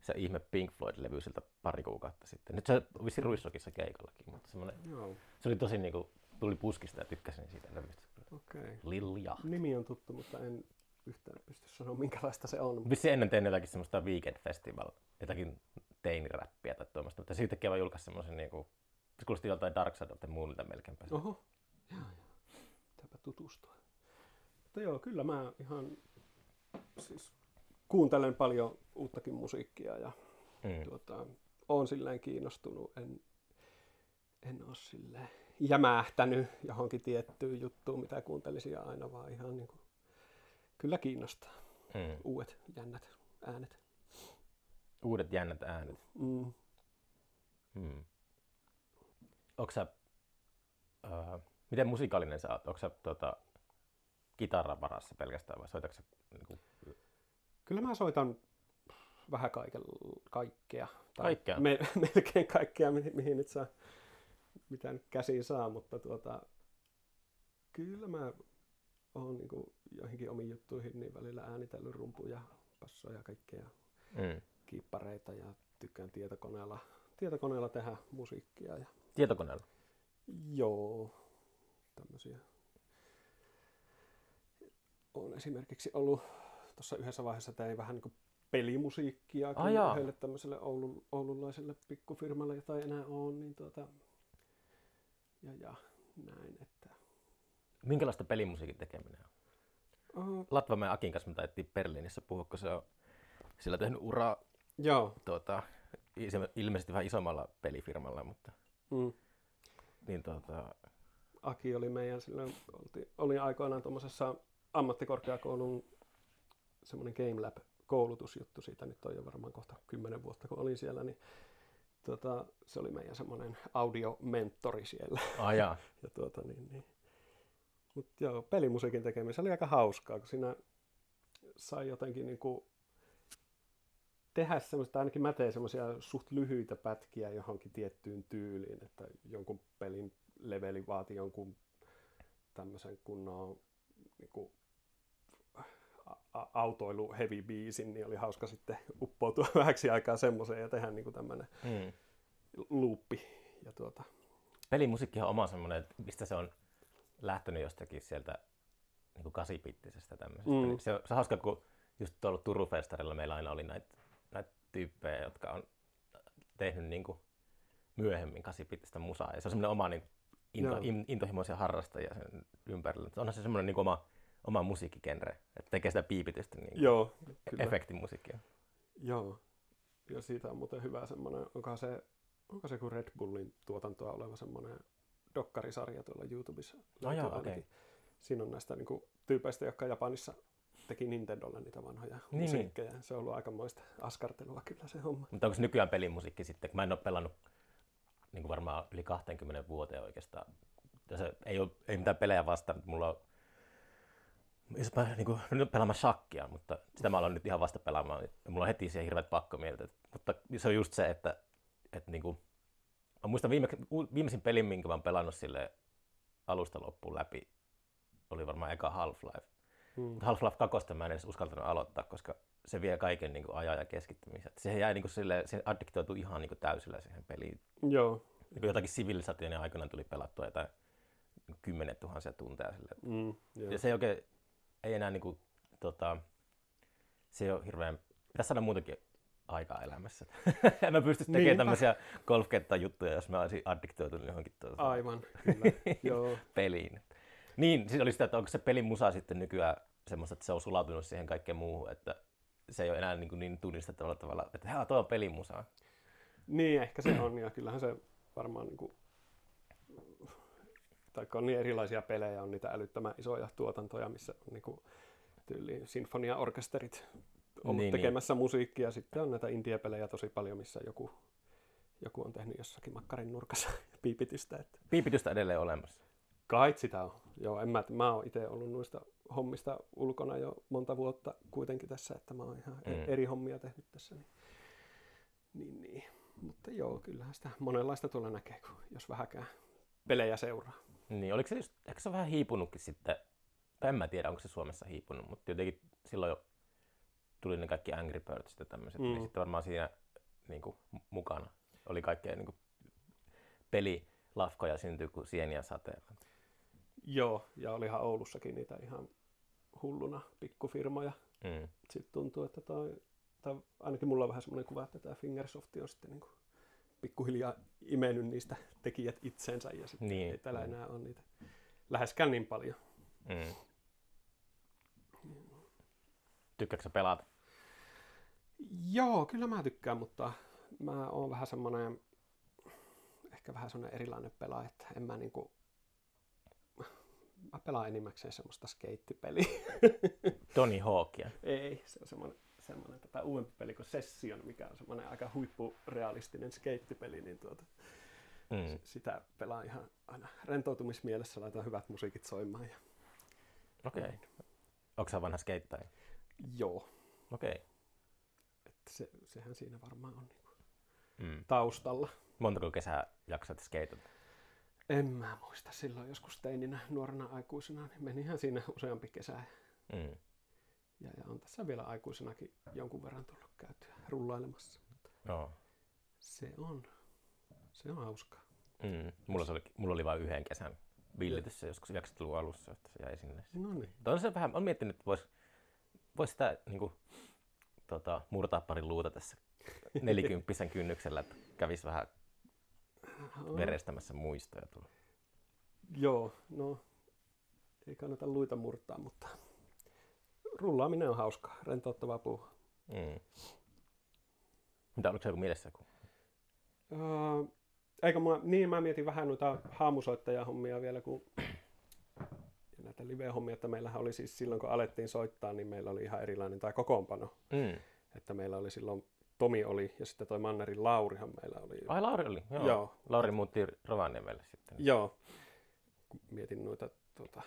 se ihme Pink Floyd-levy siltä pari kuukautta sitten. Nyt se vissi Ruissokissa keikallakin, mutta semmoinen, Joo. se oli tosi niinku, tuli puskista ja tykkäsin siitä levystä. Okei. Okay. Lil Yacht. Nimi on tuttu, mutta en yhtään pysty sanoa, minkälaista se on. Vissi ennen tein jotakin semmoista Weekend Festival, jotakin teiniräppiä tai tuommoista, mutta siitäkin vaan julkaisi semmoisen niinku, se kuulosti joltain Dark Side of the Moonilta melkeinpä. Oho, joo joo. Pitääpä tutustua. Mutta joo, kyllä mä ihan siis kuuntelen paljon uuttakin musiikkia ja mm. tuota, on silleen kiinnostunut. En, en ole silleen jämähtänyt johonkin tiettyyn juttuun, mitä kuuntelisin aina, vaan ihan niin kuin, kyllä kiinnostaa. Mm. Uudet jännät äänet. Uudet jännät äänet. Mm. Hmm. Onko sä, uh, miten musikaalinen sä oot? Onko sä tota, kitaran varassa pelkästään vai soitatko sä niin kuin... Kyllä mä soitan vähän kaiken, kaikkea. Tai Kaikkea? Me, melkein kaikkea, mihin, mihin nyt saa, mitä nyt käsiin saa, mutta tuota, kyllä mä oon niin kuin joihinkin omiin juttuihin niin välillä äänitellyt rumpuja, passoja ja kaikkea, Mm. kiippareita ja tykkään tietokoneella, tietokoneella tehdä musiikkia. Ja, Tietokoneella? joo, tämmöisiä. On esimerkiksi ollut tuossa yhdessä vaiheessa tein vähän niin kuin pelimusiikkia Ah, yhdelle tämmöiselle Oulun, oululaiselle pikkufirmalle, jota ei enää ole, niin tuota, ja, ja näin, että Minkälaista pelimusiikin tekeminen on? uh, Latvamäen Akin kanssa me taidettiin Berliinissä puhua, kun se on sillä tehnyt uraa joo, tuota, ise- ilmeisesti vähän isommalla pelifirmalla, mutta mm. niin tuota, Aki oli meidän silloin, oli aikoinaan tuommoisessa ammattikorkeakoulun semmoinen Game Lab koulutusjuttu, siitä nyt on jo varmaan kohta kymmenen vuotta, kun olin siellä, niin tota, se oli meidän semmoinen audiomentori siellä. ajaa. ja tuota, niin, niin. Mutta joo, pelimusiikin tekeminen se oli aika hauskaa, kun siinä sai jotenkin niin kuin tehdä semmoista, ainakin mä tein semmoisia suht lyhyitä pätkiä johonkin tiettyyn tyyliin, että jonkun pelin leveli vaati jonkun tämmöisen kunnon niin kuin, autoilu heavy biisin, niin oli hauska sitten uppoutua vähäksi aikaa semmoiseen ja tehdä niin tämmöinen Mm. luuppi. Ja tuota, Pelimusiikki on oma semmoinen, että mistä se on lähtenyt jostakin sieltä niin kasipittisestä tämmöisestä. Mm. Mm. Se, on, se on hauska, kun just tuolla Turun festarilla meillä aina oli näitä, näitä tyyppejä, jotka on tehnyt niin kuin myöhemmin kasipittistä musaa. Ja se on semmoinen oma niin into, in, intohimoisia harrastajia sen ympärillä. Onhan se semmoinen niin oma, oma musiikkigenre, että tekee sitä piipitystä niin joo, kyllä. efektimusiikkia. Joo. Ja siitä on muuten hyvä semmoinen, onko se, onko se kuin Red Bullin tuotantoa oleva semmoinen dokkarisarja tuolla YouTubessa. No joo, okei. ainakin. Siinä on näistä niin kuin, tyypeistä, jotka Japanissa teki Nintendolle niitä vanhoja Niin, niin, musiikkeja. Se on ollut aikamoista askartelua kyllä se homma. Mutta onko nykyään pelimusiikki sitten, kun mä en ole pelannut niin kuin varmaan yli 20 vuoteen oikeastaan. Se ei ole ei mitään pelejä vastaan, mutta mulla on jos mä niin kuin, nyt pelaamaan shakkia, mutta sitä mä aloin nyt ihan vasta pelaamaan. Ja mulla on heti siihen hirveät pakkomieltä. Mutta se on just se, että, että niin kuin, mä muistan viime, viimeisin pelin, minkä mä oon pelannut sille alusta loppuun läpi, oli varmaan eka Half-Life. Hmm. Half-Life 2 mä en edes uskaltanut aloittaa, koska se vie kaiken niin kuin, ajan ja keskittymisen. Se jäi niin kuin, sille, se addiktoitu ihan niin kuin, täysillä siihen peliin. Joo. Niin kuin jotakin sivilisaation aikana tuli pelattua jotain kymmenet tuhansia tunteja sille. Mm, joo. Ja se ei oikein, ei enää niin kuin, tota, se ei ole hirveän, pitäisi saada muutenkin aikaa elämässä. en mä pystyisi tekemään Niinpä. tämmöisiä golfketta-juttuja, jos mä olisin addiktoitunut johonkin tuota, Aivan, kyllä. joo. peliin. Niin, siis oli sitä, että onko se pelin musa sitten nykyään semmoista, että se on sulautunut siihen kaikkeen muuhun, että se ei ole enää niin, kuin niin tunnistettavalla tavalla, että haa, tuo on pelin musa. Niin, ehkä se on, ja kyllähän se varmaan niin kuin, tai on niin erilaisia pelejä, on niitä älyttömän isoja tuotantoja, missä on niin kuin, tyyliin sinfoniaorkesterit ollut Niin, tekemässä niin. musiikkia. Sitten on näitä indie-pelejä tosi paljon, missä joku, joku on tehnyt jossakin makkarin nurkassa piipitystä. Että Piipitystä edelleen olemassa. Kait sitä on. Joo, en mä, mä oon itse ollut noista hommista ulkona jo monta vuotta kuitenkin tässä, että mä oon ihan Mm. mm. eri hommia tehnyt tässä. Niin, niin, niin. Mutta joo, kyllähän sitä monenlaista tuolla näkee, kun jos vähäkään pelejä seuraa. Niin, oliko se just, ehkä se on vähän hiipunutkin sitten, tai en mä tiedä, onko se Suomessa hiipunut, mutta jotenkin silloin jo tuli ne kaikki Angry Birds ja tämmöiset, mm. niin Mm. sitten varmaan siinä niin kuin, mukana oli kaikkea niin kuin, pelilafkoja syntyy kuin sieniä sateella. Joo, ja olihan Oulussakin niitä ihan hulluna pikkufirmoja. Mm. Sitten tuntuu, että toi, tai ainakin mulla on vähän semmoinen kuva, että tämä Fingersoft on sitten niin kuin pikkuhiljaa imennyt niistä tekijät itsensä ja sitten Niin. ei täällä enää ole niitä läheskään niin paljon. Mm. Tykkääkö sä pelata? Joo, kyllä mä tykkään, mutta mä oon vähän semmoinen, ehkä vähän semmoinen erilainen pelaaja, että en mä niinku, mä pelaan enimmäkseen semmoista skeittipeliä. Tony Hawkia. Ei, se on semmoinen, semmoinen tota uudempi peli kuin Session, mikä on semmoinen aika huippurealistinen skeittipeli, niin tuota, Mm. sitä pelaan ihan aina rentoutumismielessä, laitan hyvät musiikit soimaan. Ja... Okei. Okay. Onko sä vanha skeittaja? Joo, Okei. Okay. että se, sehän siinä varmaan on niin Mm. taustalla. Montako kesää jaksat skeitata? En mä muista silloin joskus teininä nuorena aikuisena, niin menihän siinä useampi kesä. Mm. Ja, ja on tässä vielä aikuisenakin jonkun verran tullut käytyä rullailemassa. Joo. Se on, se on hauskaa. Mm. Mulla, se oli, mulla oli vain yhden kesän villitys se joskus 90-luvun alussa, että se jäi sinne. No niin. On se vähän, on miettinyt, että voisi vois sitä niin kuin, tota, murtaa pari luuta tässä nelikymppisen kynnyksellä, että kävisi vähän verestämässä muistoja tuolla. Joo, no ei kannata luita murtaa, mutta rullaaminen on hauskaa, rentouttavaa puuhaa. Mm. Mitä, oliko se joku mielessä? Kun... Öö, eikö mä, niin mä mietin vähän noita haamusoittajahommia vielä, kun ja näitä live-hommia, että meillähän oli siis silloin, kun alettiin soittaa, niin meillä oli ihan erilainen tämä kokoonpano. Mm. Että meillä oli silloin, Tomi oli ja sitten toi Mannerin Laurihan meillä oli. Ai Lauri oli, joo. Joo. Lauri muutti Rovaniemelle sitten. Joo, kun mietin noita, tuota,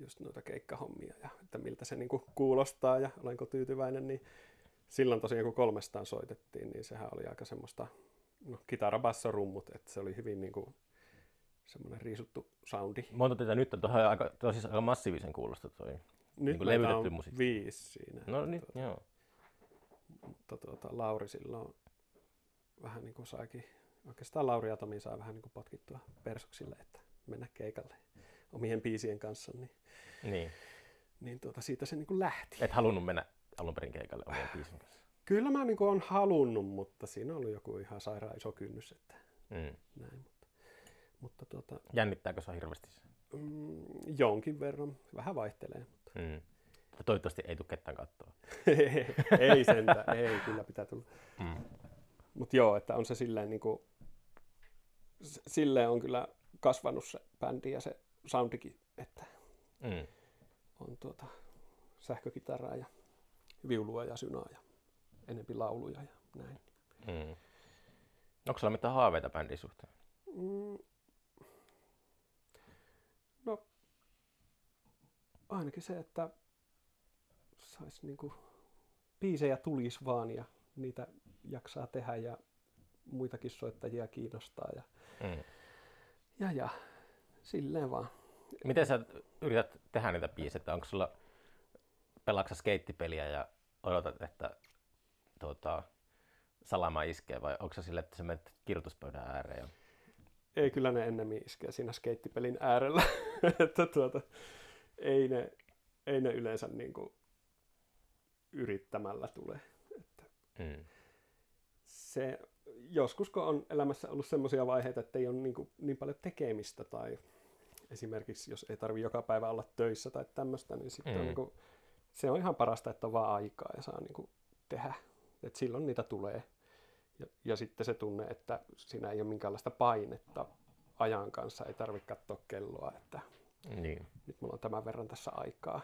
just noita keikkahommia ja että miltä se niin kuulostaa ja olenko tyytyväinen, niin silloin tosiaan kun kolmestaan soitettiin, niin sehän oli aika semmoista, no kitara, basso, rummut, että se oli hyvin niin kuin, semmoinen riisuttu soundi. Monta tätä nyt on tuohon aika, tuo siis aika massiivisen kuulosta toi. Nyt Niin kuin levytetty on musiikki. viisi siinä, No niin, joo. mutta tuota, Lauri silloin vähän niin kuin saikin, oikeastaan Lauri ja Tomi saa vähän niin kuin potkittua persoksille, että mennä keikalle omien biisien kanssa, niin, Niin. niin tuota, siitä se niin kuin lähti. Et halunnut mennä alun perin keikalle omien biisin kanssa. Kyllä mä niin kuin on halunnut, mutta siinä on ollut joku ihan sairaan iso kynnys, että Mm. näin. Mutta, mutta tuota, Jännittääkö se hirveästi? mm, jonkin verran, vähän vaihtelee, mutta Mm. Toivottavasti ei tule ketään kattoa. ei sentään, ei kyllä pitää tulla. Mm. Mutta joo, että on se silleen niin kuin, silleen on kyllä kasvanut se bändi ja se soundikin, että Mm. on tuota sähkökitaraa ja viulua ja synaa ja enempi lauluja ja näin. Mm. Onko sulla mitään haaveita bändin suhteen? Mm. No, ainakin se, että sais niinku, biisejä tulisi vaan ja niitä jaksaa tehdä ja muitakin soittajia kiinnostaa ja, Mm. ja, ja silleen vaan. Miten sä yrität tehdä niitä biisejä? Onko sulla, pelaatko skeittipeliä ja odotat, että tuota, salama iskee vai onko se sille, että sä menet kirjoituspöydän ääreen? Ja... Ei kyllä ne ennemmin iskee siinä skeittipelin äärellä, että tuota, ei, ne, ei ne yleensä niinku yrittämällä tule. Että Mm. se, joskus kun on elämässä ollut semmoisia vaiheita, että ei ole niin, kuin, niin paljon tekemistä tai esimerkiksi jos ei tarvi joka päivä olla töissä tai tämmöistä, niin sitten Mm. on niin kuin, se on ihan parasta, että on vaan aikaa ja saa niin kuin tehdä. Et silloin niitä tulee. Ja, ja sitten se tunne, että siinä ei ole minkäänlaista painetta ajan kanssa, ei tarvitse katsoa kelloa, että Niin. nyt mulla on tämän verran tässä aikaa.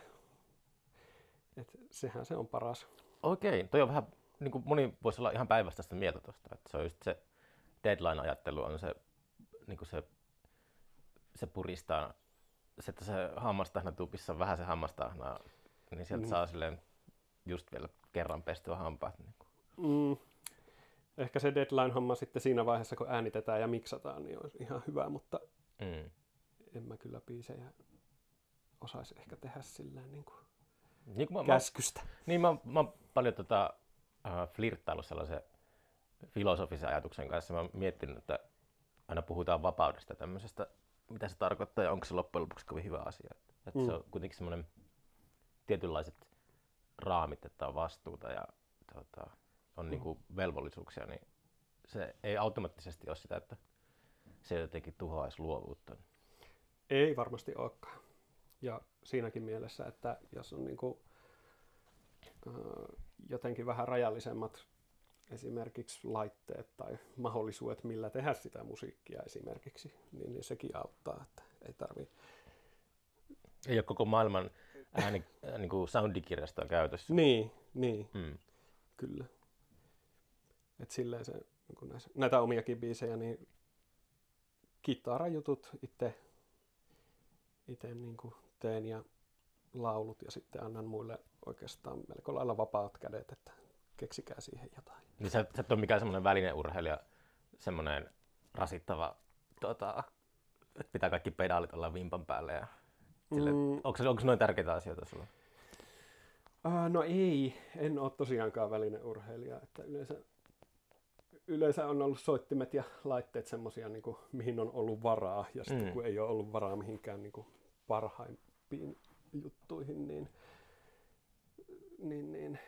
Et sehän se on paras. Okei, toi on vähän, niin kuin moni voisi olla ihan päinvastaista mieltä tuosta, että se on just se deadline-ajattelu on se, niin kuin se, se puristaa, se, että se hammastahna tupissa on vähän se hammastahnaa, niin sieltä mm. saa silleen just vielä kerran pestyä hampaat. Niin kuin. Mm. Ehkä se deadline-homma sitten siinä vaiheessa, kun äänitetään ja miksataan, niin olisi ihan hyvä, mutta Mm. en mä kyllä biisejä osaisi ehkä tehdä silleen niin kuin Niin, kuin mä, mä, käskystä. niin mä, mä oon paljon tota, äh, flirttaillut sellaisen filosofisen ajatuksen kanssa. Mä oon miettinyt, että aina puhutaan vapaudesta tämmöisestä, mitä se tarkoittaa ja onko se loppujen lopuksi kovin hyvä asia. Että mm. se on kuitenkin semmoinen tietynlaiset raamit, että on vastuuta ja tota, on niinku velvollisuuksia, niin se ei automaattisesti ole sitä, että se jotenkin tuhoaisi luovuutta. Ei varmasti olekaan. Ja siinäkin mielessä, että jos on niin kuin, äh, jotenkin vähän rajallisemmat esimerkiksi laitteet tai mahdollisuudet, millä tehdä sitä musiikkia esimerkiksi, niin, niin sekin auttaa, että ei tarvi. Ei ole koko maailman ääni, äh, niin kuin soundikirjastoa käytössä. Niin, niin, Mm. kyllä. Et silleen se, niin kuin näissä, näitä omiakin biisejä, niin kitarajutut itse itse niin teen ja laulut ja sitten annan muille oikeastaan melko lailla vapaat kädet, että keksikää siihen jotain. Niin sä, sä et ole mikään semmoinen välineurheilija, semmoinen rasittava, tota, että pitää kaikki pedaalit olla vimpan päälle. Ja sille, Mm. onko, onko se noin tärkeitä asioita sulla? Uh, no ei, en ole tosiaankaan välineurheilija, että yleensä, yleensä on ollut soittimet ja laitteet semmoisia, niin kuin, mihin on ollut varaa, ja sitten Mm. kun ei ole ollut varaa mihinkään niin kuin, parhaimpiin juttuihin, niin, niin, niin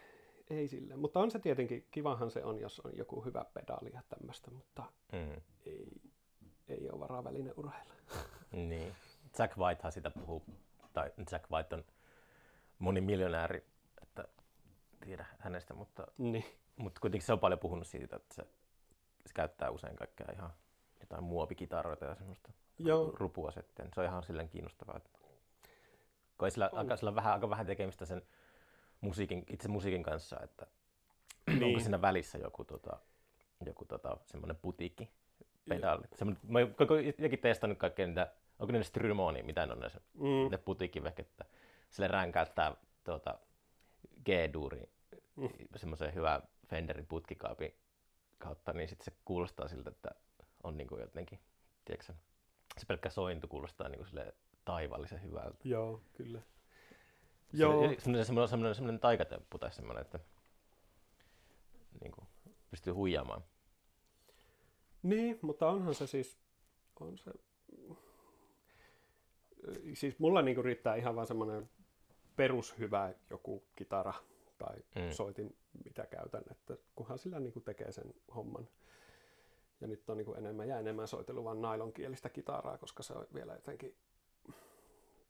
ei sille. Mutta on se tietenkin, kivahan se on, jos on joku hyvä pedaali ja tämmöistä, mutta Mm. ei, ei ole varaa välineurheilla. Niin. Jack Whitehan sitä puhuu, tai Jack White on monimiljonääri, että tiedä hänestä, mutta, Niin. mutta kuitenkin se on paljon puhunut siitä, että se, se käyttää usein kaikkea ihan jotain muovikitaroita ja semmoista Joo. rupua sitten. Se on ihan silleen kiinnostavaa. Että... Kun ei sillä, aika, sillä on vähän, aika vähän tekemistä sen musiikin, itse musiikin kanssa, että niin. onko siinä välissä joku, tota, joku tota, semmoinen putiikki pedaali. Semmoinen, mä jokin testannut kaikkea niitä, onko ne strymonia, mitä ne on ne, se, Mm. ne putiikkivehkettä. Sille ränkäyttää tuota, G-duuri Mm. semmoisen hyvän Fenderin putkikaapin kautta, niin sitten se kuulostaa siltä, että on niin kuin jotenkin, tiedätkö, se pelkkä sointu kuulostaa niin kuin sille taivallisen hyvältä. Joo, kyllä. Joo, Semmoinen, semmoinen, semmoinen, semmoinen taikatemppu tai semmoinen, että niin kuin, pystyy huijaamaan. Niin, mutta onhan se siis, on se, siis mulla niinku riittää ihan vaan semmoinen perushyvä joku kitara tai mm. soitin, mitä käytän, että kunhan sillä niinku tekee sen homman. Ja nyt on niinku enemmän ja enemmän soitellut vaan nailonkielistä kitaraa, koska se on vielä jotenkin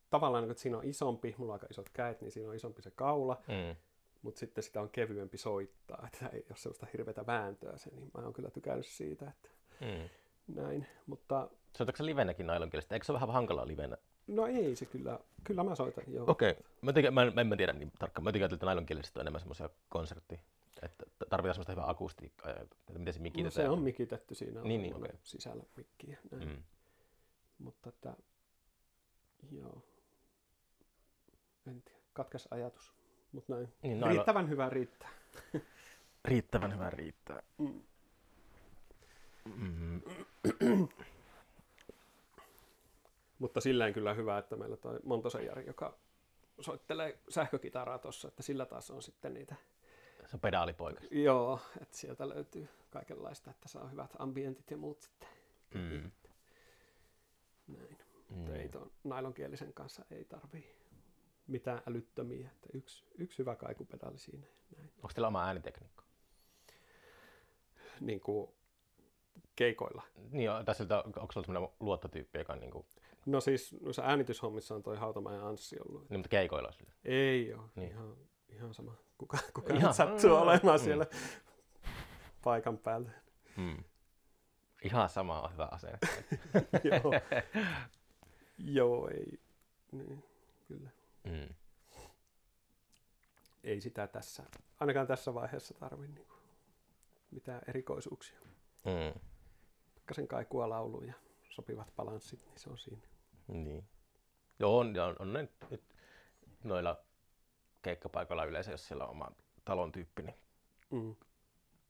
tavallaan, niinku, että siinä on isompi, mulla on aika isot käet, niin siinä on isompi se kaula, Mm. mutta sitten sitä on kevyempi soittaa, että ei ole sellaista hirveätä vääntöä se, niin mä oon kyllä tykännyt siitä, että Mm. näin, mutta Soitatko sä livenäkin nailonkielistä? Eikö se ole vähän hankalaa livenä? no ei se kyllä, kyllä mä soitan, joo. Okei. Okay. Mä, mä, en- mä, en mä tiedä niin tarkkaan. Mä tykkään, että nailonkielisestä on enemmän semmoisia konsertti. Että tarvitaan semmoista hyvää akustiikkaa. Ja, että miten se No, mikitetään. se on mikitetty siinä, on Niin, niin, okei. sisällä mikki ja näin. Mm. Mutta että, joo, en tiedä, katkes ajatus, mutta näin. Niin, nailo- Riittävän hyvä riittää. Riittävän hyvä riittää. Mm. Mm. Mutta silleen kyllä hyvä, että meillä toi Montosen Jari, joka soittelee sähkökitaraa tuossa, että sillä taas on sitten niitä, Se on pedaalipoika. joo, että sieltä löytyy kaikenlaista, että saa hyvät ambientit ja muut sitten. Mm. Näin. Mm. Ei tuon nailonkielisen kanssa ei tarvii mitään älyttömiä, että yksi, yksi hyvä kaikupedaali siinä. Näin. Onko teillä oma äänitekniikka? Niin kuin keikoilla. Niin, on- tässä on- onko sulla sellainen luottotyyppi, joka on niin kuin, No siis noissa äänityshommissa on toi Hautamäen Anssi ollut. niin, mutta keikoilla on sille. Ei ole, Niin. ihan, ihan sama. Kuka, kuka Ihan- ihan, sattuu mm, olemaan mm. siellä paikan päällä. Mm. Ihan sama on hyvä asenne. Joo. Joo, ei. Niin, kyllä. Mm. Ei sitä tässä, ainakaan tässä vaiheessa tarvi niin mitään erikoisuuksia. Mm. Pikkasen kaikua laulu ja sopivat balanssit, niin se on siinä. Niin. Joo, on, on, on ne nyt noilla keikkapaikoilla yleensä, jos siellä on oma talon tyyppi, niin Mm.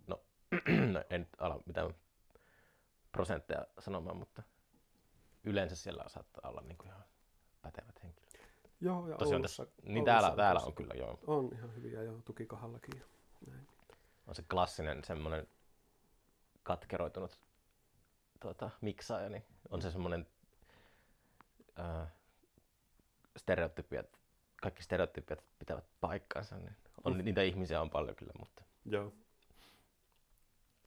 no, no en nyt ala mitään prosentteja sanomaan, mutta yleensä siellä saattaa olla niin kuin ihan pätevät henkilöt. Joo, ja Tosiaan Oulussa, tässä, niin Oulussa täällä, täällä tosi- on kyllä joo. On ihan hyviä jo tukikohallakin. Ja näin. On se klassinen semmoinen katkeroitunut tuota, miksaaja, niin on se semmoinen ää, stereotypiat, kaikki stereotypiat pitävät paikkansa, niin on, niitä ihmisiä on paljon kyllä, mutta Joo.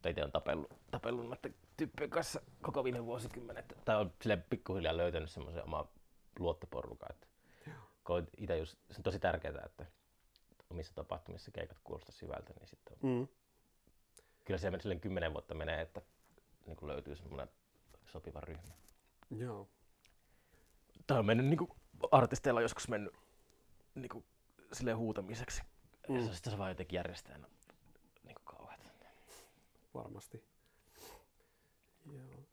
itse on tapellut, tapellut näiden tyyppien kanssa koko viime vuosikymmenet, tai on silleen pikkuhiljaa löytänyt semmoisen oma luottoporukan, että koin itse just, se on tosi tärkeää, että omissa tapahtumissa keikat kuulostaa hyvältä, niin sitten on Mm. kyllä se silleen kymmenen vuotta menee, että niin kuin löytyy semmoinen sopiva ryhmä. Joo. Tämä on mennyt niin kuin artisteilla joskus mennyt niin kuin, silleen huutamiseksi. Mm. Ja se, sitten se vaan jotenkin järjestää niin kuin kauheat. varmasti. Joo.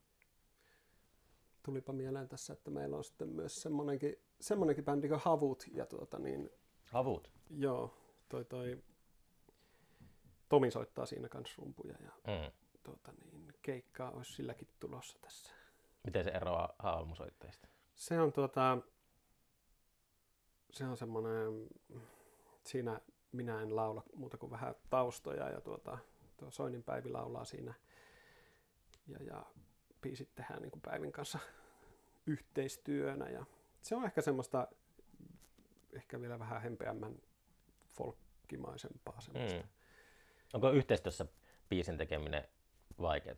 Tulipa mieleen tässä, että meillä on sitten myös semmonenkin, semmonenkin bändi kuin Havut. Ja tuota niin, Havut. joo, toi toi Tomi soittaa siinä kanssa rumpuja ja Mm. tuota niin, keikkaa olisi silläkin tulossa tässä. Miten se eroaa haamusoittajista? Se on tuota, se on semmoinen, siinä minä en laula muuta kuin vähän taustoja ja tuota, tuo Soinin Päivi laulaa siinä ja, ja biisit tehdään niin kuin Päivin kanssa yhteistyönä ja se on ehkä semmoista, ehkä vielä vähän hempeämmän folkkimaisempaa semmoista. Mm. Onko yhteistyössä biisin tekeminen vaikeaa?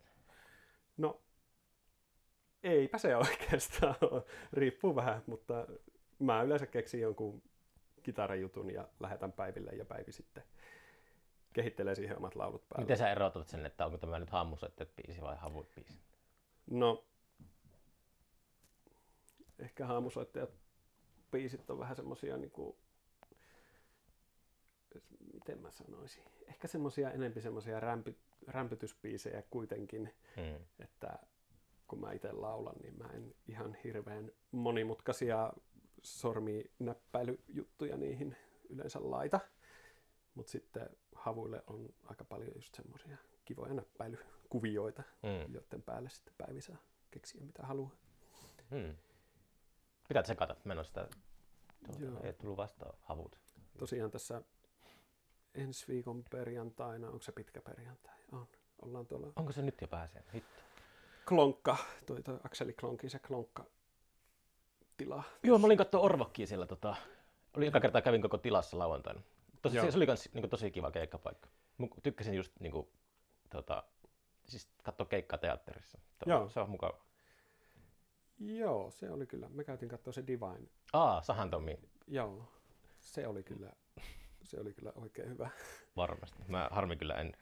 No, eipä se oikeastaan ole. Riippuu vähän, mutta mä yleensä keksin jonkun kitarajutun ja lähetän Päiville ja Päivi sitten kehittelee siihen omat laulut päälle. Miten sä erotat sen, että onko tämä nyt haamusoittajat biisi vai havut biisi? No, ehkä haamusoittajat biisit on vähän semmosia niinku, miten mä sanoisin, ehkä semmosia enempi semmosia rämpy, rämpytysbiisejä kuitenkin, Mm. että kun mä itse laulan, niin mä en ihan hirveän monimutkaisia sorminäppäilyjuttuja niihin yleensä laita. Mutta sitten havuille on aika paljon just semmoisia kivoja näppäilykuvioita, Mm. joiden päälle sitten Päivi saa keksiä mitä haluaa. Mm. Pitää tsekata, mä en ole sitä, Joo. ei tullut vastaan havut. Tosiaan tässä ensi viikon perjantaina, onko se pitkä perjantai? On. Ollaan tuolla Onko se nyt jo pääsee? Hitto. Klonkka, toi, toi Akseli Klonkin se Klonkka tila. Joo, mä olin katsoa Orvokkia siellä. Tota, oli joka kerta kävin koko tilassa lauantaina. Tosi, Joo. se, oli kans, niin tosi kiva keikkapaikka. Mä tykkäsin just niin kuin, tota, siis katsoa keikkaa teatterissa. Joo. Se on mukava. Joo, se oli kyllä. Me käytiin katsoa se Divine. Aa, Sahan Tommi, Joo, se oli kyllä, se oli kyllä oikein hyvä. varmasti. Mä harmi kyllä en.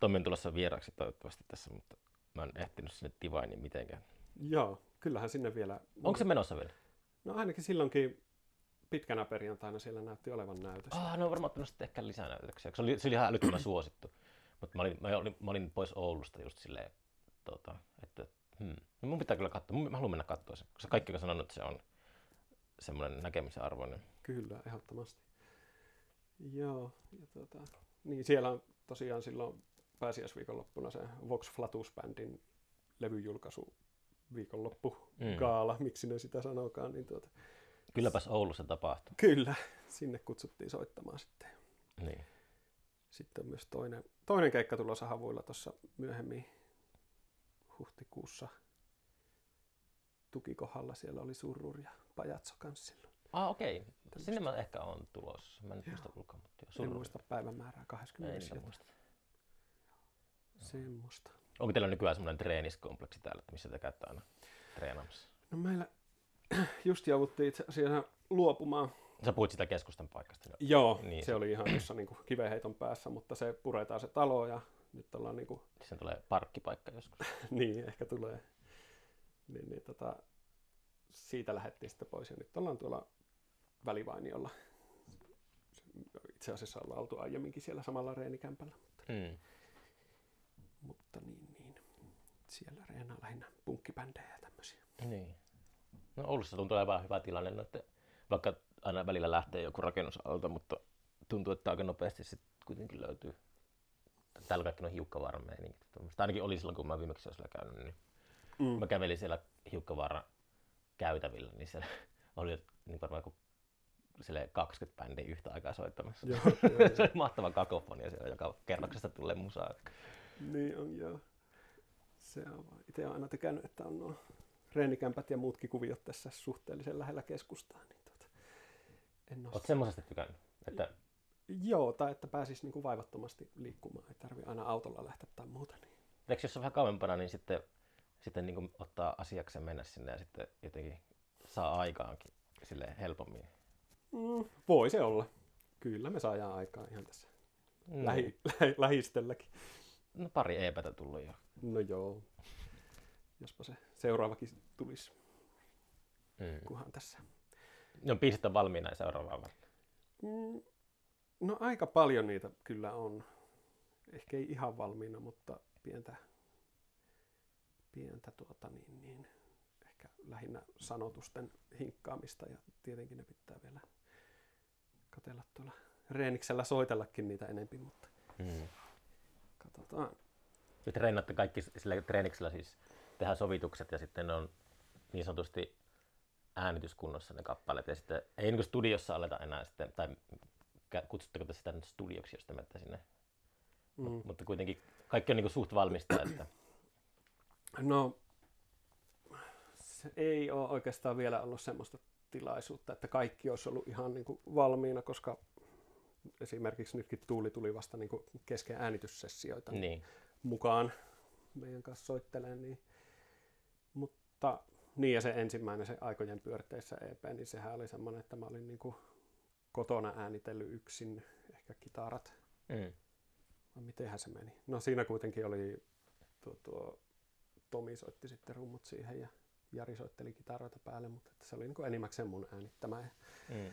Tommi on tulossa vieraksi toivottavasti tässä, mutta mä en ehtinyt sinne Divineen mitenkään. Joo, kyllähän sinne vielä... Onko se menossa vielä? No ainakin silloinkin pitkänä perjantaina siellä näytti olevan näytös. Ah, no varmaan ottanut sitten ehkä lisänäytöksiä. Se oli, se oli ihan älyttömän suosittu. Mutta mä olin, mä, olin, mä olin pois Oulusta just silleen, tota, että hmm. no mun pitää kyllä katsoa. Mä haluan mennä katsoa sen, koska kaikki on sanonut, että se on semmoinen näkemisen arvoinen. Kyllä, ehdottomasti. Joo, ja tota, niin siellä on tosiaan silloin pääsiäisviikonloppuna se Vox Flatus-bändin levyjulkaisu viikonloppu Mm. gaala, miksi ne sitä sanokaan, niin tuota, Kylläpäs Oulussa tapahtuu. kyllä, sinne kutsuttiin soittamaan sitten. Niin. Sitten on myös toinen, toinen keikka tulossa havuilla tuossa myöhemmin huhtikuussa tukikohdalla. Siellä oli Surrur ja Pajatso kanssa silloin. Ah, okei. Okay. Sinne mä ehkä on tulossa. Mä en muista ulkoa, mutta jo En muista päivämäärää, Ei 20. niitä jotain. muista. Semmoista. Onko teillä nykyään semmoinen treeniskompleksi täällä, että missä te käytte aina treenaamassa? No meillä just jouduttiin itse asiassa luopumaan. Sä puhuit sitä keskustan paikasta. jo. Joo, Niin. niin. se oli ihan tuossa niin kiveheiton päässä, mutta se puretaan se talo ja nyt ollaan niin kuin, Sen tulee parkkipaikka joskus. niin ehkä tulee. Niin, niin tota, siitä lähdettiin sitten pois ja nyt ollaan tuolla välivainiolla. Itse asiassa ollaan oltu aiemminkin siellä samalla reenikämpällä, mutta, Mm. mutta niin, niin. Siellä reenaa lähinnä punkkibändejä ja tämmöisiä. Niin. No Oulussa tuntuu olevan hyvä tilanne, no, että vaikka aina välillä lähtee joku rakennusalta, mutta tuntuu, että aika nopeasti sitten kuitenkin löytyy. Täällä kaikki on hiukkavaaran meiningit. Tuommoista. Ainakin oli silloin, kun mä viimeksi olen siellä käynyt, niin mm. mä kävelin siellä hiukkavaaran käytävillä, niin siellä oli niin varmaan sille 20 bändiä yhtä aikaa soittamassa. Joo, se oli mahtava kakofonia siellä, joka kerroksesta tulee musaa. Niin on, joo. Se on. Itse olen aina tykännyt, että on nuo reenikämpät ja muutkin kuviot tässä suhteellisen lähellä keskustaa. Niin tuota, en ole... Oot semmoisesta tykännyt, että Joo, tai että pääsisi niin kuin vaivattomasti liikkumaan. Ei tarvi aina autolla lähteä tai muuta. Niin. Eikö jos on vähän kauempana, niin sitten, sitten niin kuin ottaa asiakseen mennä sinne ja sitten jotenkin saa aikaankin sille helpommin. Mm, voi se olla. Kyllä me saadaan aikaa ihan tässä Mm. lähi, lähi, lähistölläkin. No pari eepätä tullut jo. No joo. Jospa se seuraavakin tulisi, Mm. kunhan tässä. Biisit on valmiina ja seuraavaan varten. Mm, no aika paljon niitä kyllä on. Ehkä ei ihan valmiina, mutta pientä, pientä tuota niin, niin, ehkä lähinnä sanotusten hinkkaamista ja tietenkin ne pitää vielä katella tuolla reeniksellä soitellakin niitä enempi, mutta Mm. katsotaan. Nyt treenatte kaikki sillä treeniksellä siis tehdään sovitukset ja sitten ne on niin sanotusti äänityskunnossa ne kappaleet ja sitten ei niin kuin studiossa aleta enää sitten, tai kutsutteko te sitä nyt studioksi, jos te menette sinne. Mm. Mut, mutta kuitenkin kaikki on niin kuin suht valmista, että No, se ei ole oikeastaan vielä ollut semmoista tilaisuutta, että kaikki olisi ollut ihan niin kuin valmiina, koska esimerkiksi nytkin Tuuli tuli vasta niin kuin kesken äänityssessioita niin. mukaan meidän kanssa soittelemaan. Niin. Mutta niin ja se ensimmäinen, se aikojen pyörteissä EP, niin sehän oli semmoinen, että mä olin niin kuin kotona äänitellyt yksin ehkä kitarat Mm. vai mitenhän se meni? No siinä kuitenkin oli tuo, tuo Tomi soitti sitten rummut siihen ja Jari soitteli kitaroita päälle, mutta että se oli niin enimmäkseen mun äänittämä Mm.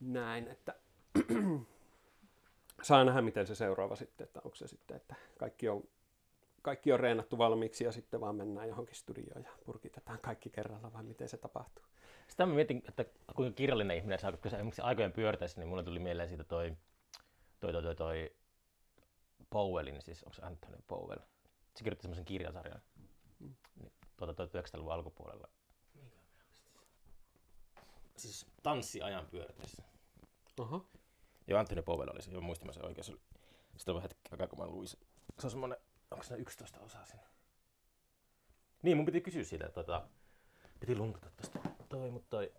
näin, että saa nähdä miten se seuraava sitten, että onko se sitten, että kaikki on, kaikki on reenattu valmiiksi ja sitten vaan mennään johonkin studioon ja purkitetaan kaikki kerralla vai miten se tapahtuu. Sitä mä mietin, että kuinka kirjallinen ihminen saa, koska esimerkiksi aikojen pyörteissä, niin mulle tuli mieleen siitä toi, toi, toi, toi, toi Powellin, siis onko se Anthony Powell? Se kirjoitti semmoisen kirjasarjan niin, tuota, 1900-luvun alkupuolella. Siis tanssiajan pyörteissä. Oho. Joo, Anthony Powell oli se, joo muistin mä sen oikein. Se oli, sitä on hetki aikaa, kun mä luin se. Se on semmoinen, onko se 11 osaa siinä? Niin, mun piti kysyä siitä, että tota, piti lunkata tästä toi, mutta toi,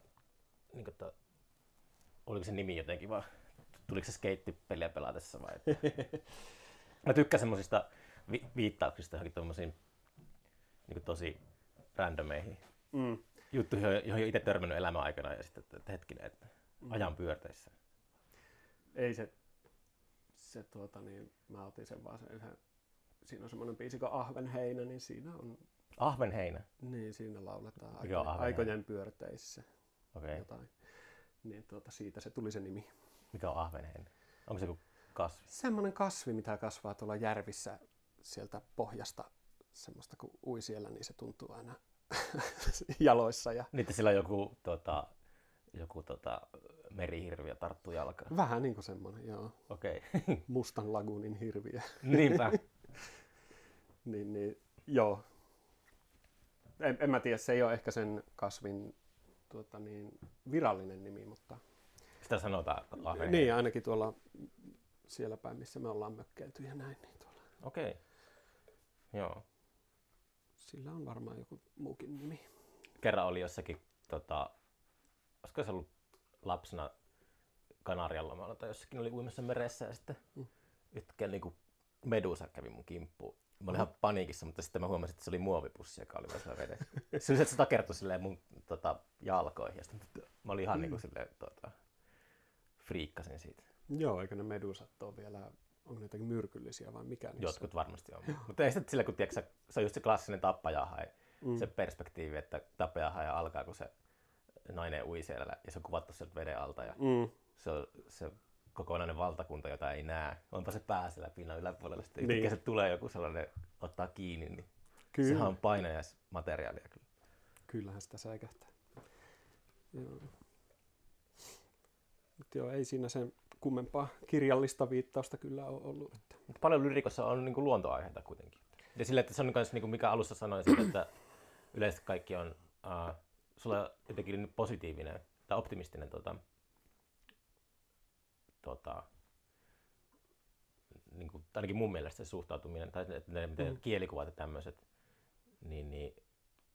niin kuin, että, oliko se nimi jotenkin vaan, tuliko se skeittipeliä pelatessa vai? Mä tykkään semmosista vi- viittauksista johonkin tommosiin niin tosi randomeihin Mm. juttuihin, joihin on itse törmännyt elämän aikana ja sitten, että, että hetkinen, että ajan pyörteissä. Ei se, se tuota niin, mä otin sen vaan sen yhden, siinä on semmoinen biisi kuin Ahvenheinä, niin siinä on, Ahvenheinä. niin siinä lauletaan aikojen, Ahvenheinä? aikojen pyörteissä Okei. Okay. jotain. Niin tuota, siitä se tuli se nimi. Mikä on ahvenheinä? Onko se joku kasvi? Semmoinen kasvi, mitä kasvaa tuolla järvissä sieltä pohjasta, semmoista kun ui siellä, niin se tuntuu aina jaloissa ja Niin, sillä on joku, tota, joku tota, merihirviö tarttuu jalkaan. vähän niin kuin semmoinen, joo, Okei. Okay. mustan lagunin hirviö. Niinpä. niin, niin, joo. En, en mä tiedä, se ei ole ehkä sen kasvin tuota, niin, virallinen nimi, mutta Sitä sanotaan ahvenheinä. niin ainakin tuolla siellä päin, missä me ollaan mökkeilty ja näin, niin tuolla, Okei. Okay. Joo. sillä on varmaan joku muukin nimi. Kerran oli jossakin, tota, olisiko se ollut lapsena Kanarian lomalla tai jossakin oli uimassa meressä ja sitten mm. yhtäkkiä niin medusa kävi mun kimppuun. Mä olin ihan paniikissa, mutta sitten mä huomasin, että se oli muovipussi, joka oli vaan vedessä. Se oli se, että se takertui silleen mun tota, jalkoihin ja sitten mä olin ihan mm. niin kuin silleen, tota, friikkasin siitä. Joo, eikö ne medusat ole vielä onko ne jotenkin myrkyllisiä vai mikä niissä Jotkut varmasti on. Mutta ei sitten sillä, kun tiedätkö, se on just se klassinen tappajahai, mm. se perspektiivi, että tappajahai alkaa, kun se nainen ui siellä ja se on kuvattu sieltä veden alta ja Mm. se on se kokonainen valtakunta, jota ei näe. Onpa se pää siellä pinnan yläpuolella. Sitten Niin. se tulee joku sellainen, ottaa kiinni, niin Kyllä. sehän on painajaismateriaalia kyllä. Kyllähän sitä säikähtää. Joo. Mutta joo, ei siinä sen kummempaa kirjallista viittausta kyllä ole ollut. Että. Mutta paljon lyrikossa on niin kuin luontoaiheita kuitenkin. Ja sillä, että se on myös, niin kuin mikä alussa sanoin, siitä, että yleisesti kaikki on, uh, sulla jotenkin positiivinen tai optimistinen tota, tota, niin kuin, ainakin mun mielestä se suhtautuminen, tai että ne miten mm. kielikuvat ja tämmöiset, niin, niin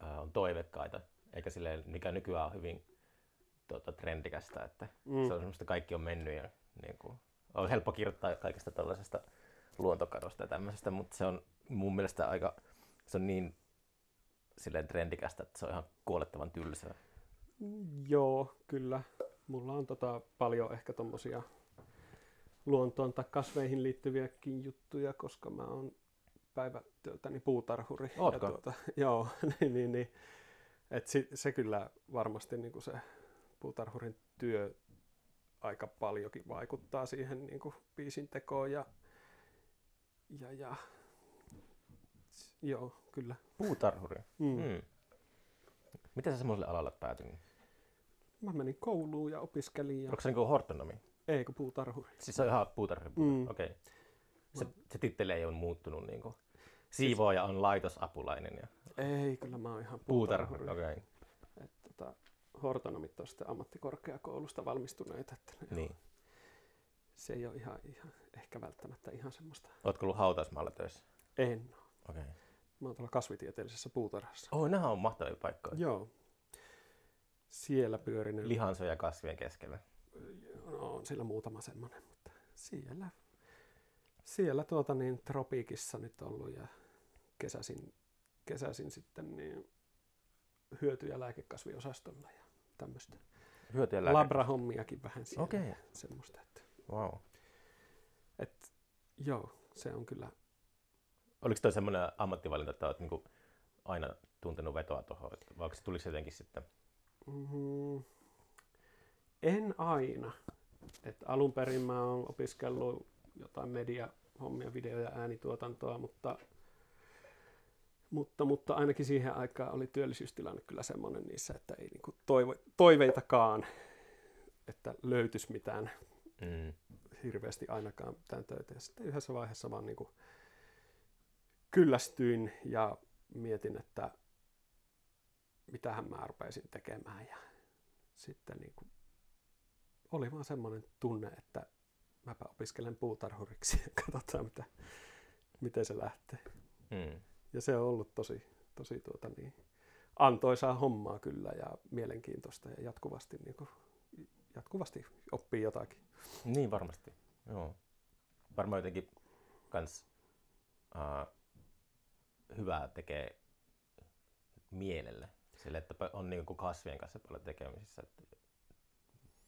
uh, on toivekkaita, eikä silleen, mikä nykyään on hyvin tota, trendikästä, että mm. se on semmoista kaikki on mennyt ja niin kuin, on helppo kirjoittaa kaikesta tällaisesta luontokadosta ja tämmöisestä, mutta se on mun mielestä aika, se on niin silleen trendikästä, että se on ihan kuolettavan tylsää. Joo, kyllä. Mulla on tota paljon ehkä tommosia luontoon tai kasveihin liittyviäkin juttuja, koska mä oon päivätyöltäni puutarhuri. Ootko? Ja tuota, joo, niin, niin, niin. Et si, se kyllä varmasti niin kuin se puutarhurin työ aika paljonkin vaikuttaa siihen niin kuin biisin tekoon ja, ja, ja joo, kyllä. Puutarhuri. Mm. Mm. Miten sä semmoiselle alalle päätynyt? Mä menin kouluun ja opiskelin ja Onko se niinku hortonomi? Ei kun puutarhuri. Siis se on ihan puutarhuri. Mm. Mm. Okei. Okay. Se, se titteli ei ole muuttunut niinku. Siivooja on laitosapulainen ja Ei, kyllä mä oon ihan puutarhuri. puutarhuri. Okei. Okay. Et, tota, hortonomit on sitten ammattikorkeakoulusta valmistuneita, että ne, Niin. se ei ole ihan, ihan, ehkä välttämättä ihan semmoista. Ootko ollut hautausmaalla töissä? En oo. Okei. Okay. Mä oon tuolla kasvitieteellisessä puutarhassa. Oh, nämä on mahtavia paikkoja. Joo. Siellä pyörinyt. Lihansoja kasvien keskellä. No, on sillä muutama semmoinen, mutta siellä, siellä tuota niin tropiikissa nyt ollut ja kesäsin, kesäsin sitten niin hyöty- ja lääkekasviosastolla ja tämmöistä. Hyötyä lääke. Labrahommiakin vähän siellä. Okei. Semmoista, että, Wow. että joo, se on kyllä Oliko toi semmoinen ammattivalinta, että olet niinku aina tuntenut vetoa tuohon, vai tuliko se jotenkin sitten? Mm, en aina. Et alun perin mä oon opiskellut jotain mediahommia, video- ja äänituotantoa, mutta, mutta, mutta ainakin siihen aikaan oli työllisyystilanne kyllä semmoinen niissä, että ei niinku toivo, toiveitakaan, että löytyisi mitään Mm. hirveästi ainakaan mitään töitä. Ja sitten yhdessä vaiheessa vaan niin kuin kyllästyin ja mietin, että mitähän mä rupeisin tekemään. Ja sitten niin kuin oli vaan semmoinen tunne, että mäpä opiskelen puutarhuriksi ja katsotaan, mitä, miten se lähtee. Mm. Ja se on ollut tosi, tosi tuota niin, antoisaa hommaa kyllä ja mielenkiintoista ja jatkuvasti, niin kuin, jatkuvasti oppii jotakin. Niin varmasti. Joo. Varmaan jotenkin kans uh, hyvää tekee mielelle. Sille, että on niin kuin kasvien kanssa paljon tekemisissä. Että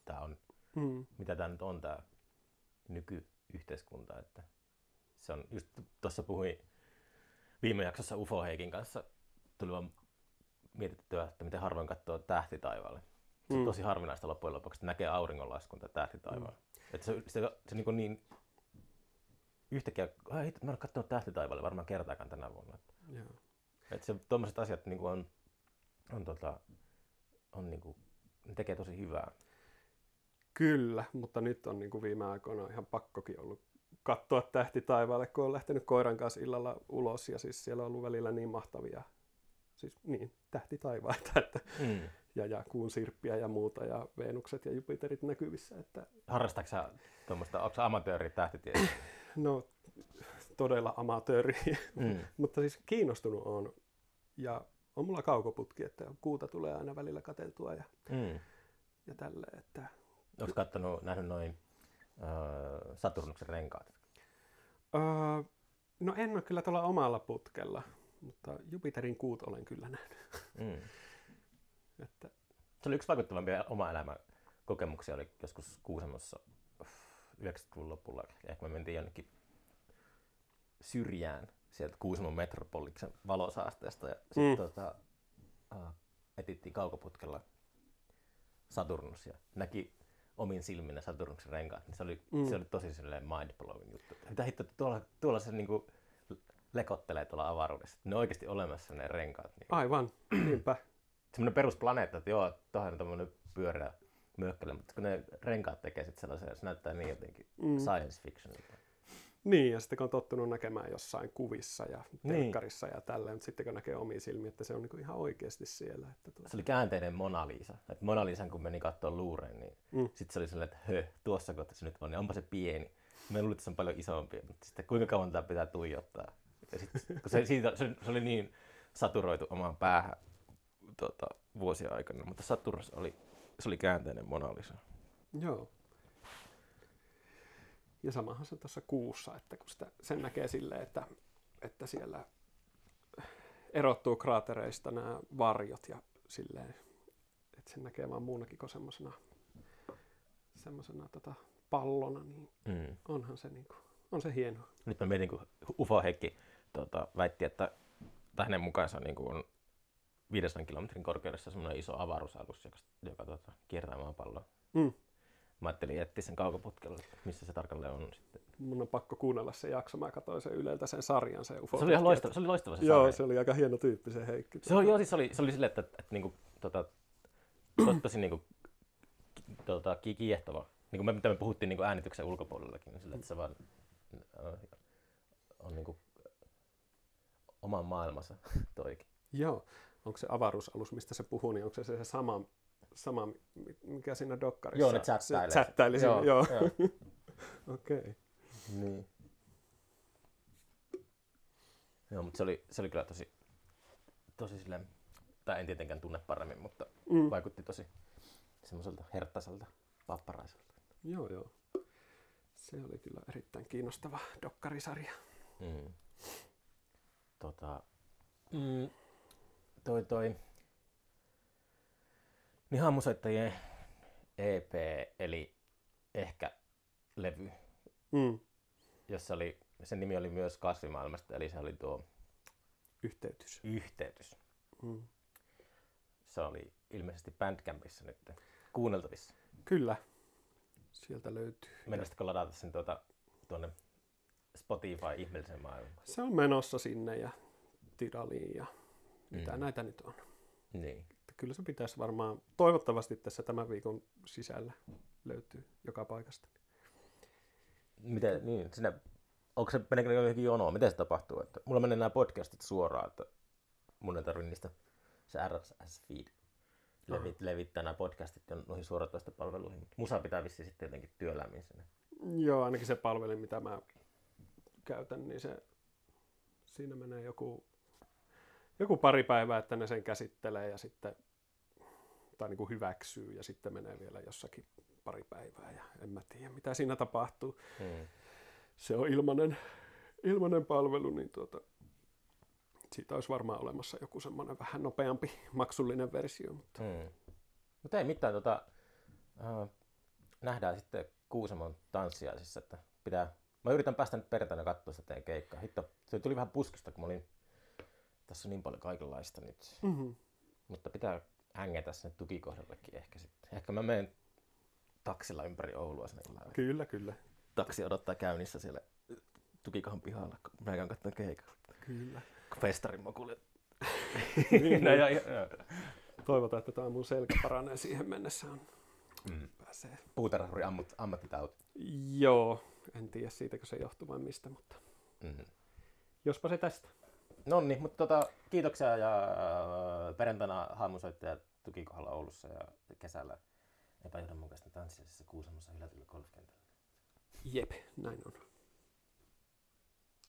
tää on, Mm. mitä tämä nyt on tämä nykyyhteiskunta. Että se on, just tuossa puhuin viime jaksossa Ufo Heikin kanssa, tuli vaan mietittyä, että miten harvoin katsoo tähtitaivaalle. Se on Mm. tosi harvinaista loppujen lopuksi, että näkee auringonlaskun tai tähtitaivaan. Että se, se, se, niin, niin yhtäkkiä, ai hitto, mä en ole katsonut tähtitaivaalle varmaan kertaakaan tänä vuonna. Joo. Että se, tuommoiset asiat niin kuin on, on, tota, on niin kuin, ne tekee tosi hyvää. Kyllä, mutta nyt on niin kuin viime aikoina ihan pakkokin ollut katsoa tähti taivaalle, kun on lähtenyt koiran kanssa illalla ulos ja siis siellä on ollut välillä niin mahtavia, siis niin, tähti taivaita, että, Mm. ja, ja kuun sirppiä ja muuta ja Venukset ja Jupiterit näkyvissä, että Harrastatko sä tuommoista, onko amatööri tähtitieteessä? no todella amatööri, Mm. mutta siis kiinnostunut on ja on mulla kaukoputki, että kuuta tulee aina välillä kateltua ja, Mm. ja tälle, että Onko kattonut, nähnyt noin äh, Saturnuksen renkaat? Öö, no en ole kyllä tuolla omalla putkella, mutta Jupiterin kuut olen kyllä nähnyt. Mm. Että, Se oli yksi vaikuttavampia oma elämän kokemuksia, oli joskus Kuusamossa uff, 90-luvun lopulla. Ehkä me mentiin jonnekin syrjään sieltä Kuusamon metropoliksen valosaasteesta ja sitten Mm. tota, uh, etittiin kaukoputkella Saturnus ja näki omin silmin ne Saturnuksen renkaat, niin se oli, mm. se oli tosi silleen mind-blowing juttu. Mitä hitto, että tuolla, tuolla se niinku lekottelee tuolla avaruudessa. Ne on oikeasti olemassa ne renkaat. Niin. Aivan, niinpä. Semmoinen perusplaneetta, että joo, tuohon on tämmöinen pyöreä möhkäle, mutta kun ne renkaat tekee sitten sellaisen, se näyttää niin jotenkin mm. science fiction. Niin, ja sitten kun on tottunut näkemään jossain kuvissa ja Niin. telkkarissa ja tälleen, mutta sitten kun näkee omiin silmiin, että se on niinku ihan oikeasti siellä. Että tuota, Se oli käänteinen Mona Lisa. Et Mona Lisan kun meni katsoa luureen, niin mm. sitten se oli sellainen, että hö, tuossa kohtaa se nyt on, niin onpa se pieni. Me luulin, että se on paljon isompi, mutta sitten kuinka kauan tämä pitää tuijottaa. Ja sitten, kun se, siitä, se, se, oli niin saturoitu omaan päähän tota, vuosien aikana, mutta Saturnus oli, se oli käänteinen Mona Lisa. Joo. Ja samahan se tuossa kuussa, että kun sitä, sen näkee silleen, että, että siellä erottuu kraatereista nämä varjot ja silleen, että sen näkee vaan muunakin kuin semmoisena semmosena tota pallona, niin Mm. onhan se, niinku, on se hienoa. Nyt mä mietin, kun Ufo Heikki tota, väitti, että tai hänen mukaansa niin kuin on 500 kilometrin korkeudessa semmoinen iso avaruusalus, joka, joka tota, kiertää maapalloa. Mm. Mä ajattelin etsiä sen kaukoputkella, missä se tarkalleen on sitten. Mun on pakko kuunnella se jakso, mä katsoin sen Yleltä sen sarjan, se UFO. Se oli ihan loistava, se oli loistava se Joo, sarja. se oli aika hieno tyyppi se Heikki. Se oli, joo, siis se oli, se oli silleen, että, että, että niinku, tota, to- tosi niinku, tota, ki- kiehtova. Niin kuin me, mitä me puhuttiin niinku äänityksen ulkopuolellakin, niin sille, että se vaan äh, on niinku, oman maailmansa toikin. Joo. Onko se avaruusalus, mistä se puhuu, niin onko se se sama, sama mi- mikä siinä dokkarissa? Joo, ne chattailee. Se chattaili joo. joo. joo. Okei. Okay. Niin. Joo, mutta se oli, se oli kyllä tosi, tosi silleen, tai en tietenkään tunne paremmin, mutta mm. vaikutti tosi semmoiselta herttaiselta papparaiselta. Joo, joo. Se oli kyllä erittäin kiinnostava dokkarisarja. Mm. Tota, mm, toi toi, niin haamusoittajien EP, eli ehkä levy, Mm. jossa oli, sen nimi oli myös kasvimaailmasta, eli se oli tuo Yhteytys. yhteytys. Mm. Se oli ilmeisesti Bandcampissa nyt kuunneltavissa. Kyllä. Sieltä löytyy. Mennäisitkö ladata sen tuota, tuonne Spotify ihmeellisen maailmaan? Se on menossa sinne ja Tidaliin ja mitä mm. näitä nyt on. Niin. Että Kyllä se pitäisi varmaan, toivottavasti tässä tämän viikon sisällä löytyy joka paikasta. Miten, niin, sinä, onko se, meneekö ne johonkin jonoon? Miten se tapahtuu? Että mulla menee nämä podcastit suoraan, että mun ei tarvitse niistä se RSS-feed levit, levittää nämä podcastit noihin suoratoistopalveluihin. Mutta musa pitää vissiin sitten jotenkin työlämmin sinne. Joo, ainakin se palvelin, mitä mä käytän, niin se, siinä menee joku, joku pari päivää, että ne sen käsittelee ja sitten, tai niin kuin hyväksyy ja sitten menee vielä jossakin pari päivää ja en mä tiedä, mitä siinä tapahtuu. Hmm. Se on ilmainen, ilmainen palvelu, niin tuota, siitä olisi varmaan olemassa joku semmoinen vähän nopeampi maksullinen versio, mutta Hmm. Mutta ei mitään, tota, äh, nähdään sitten Kuusamon tanssiaisissa, että pitää, mä yritän päästä nyt perjantaina katsoa sitä teidän keikkaa. Hitto, se tuli vähän puskista, kun mä olin, tässä on niin paljon kaikenlaista nyt. mm-hmm. Mutta pitää hängetä sinne tukikohdallekin ehkä sitten. Ehkä mä menen taksilla ympäri Oulua sinne illalla. kyllä, kyllä, Taksi odottaa käynnissä siellä tukikohan pihalla, kun mä käyn katsomaan keikan. kyllä. Festarin mokulle. Niin, no, ja, ja, Toivotaan, että tämä mun selkä paranee siihen mennessä. On. mm. Pääsee. Puutarhuri ammut, ammattitauti. Joo, en tiedä siitäkö se johtuu vai mistä, mutta Mm. jospa se tästä. No niin, mutta tota, kiitoksia ja äh, perjantaina haamusoittaja tukikohdalla Oulussa ja kesällä epäjohdonmukaisten tanssiaisessa Kuusamossa hylätyllä golfkentällä. Jep, näin on.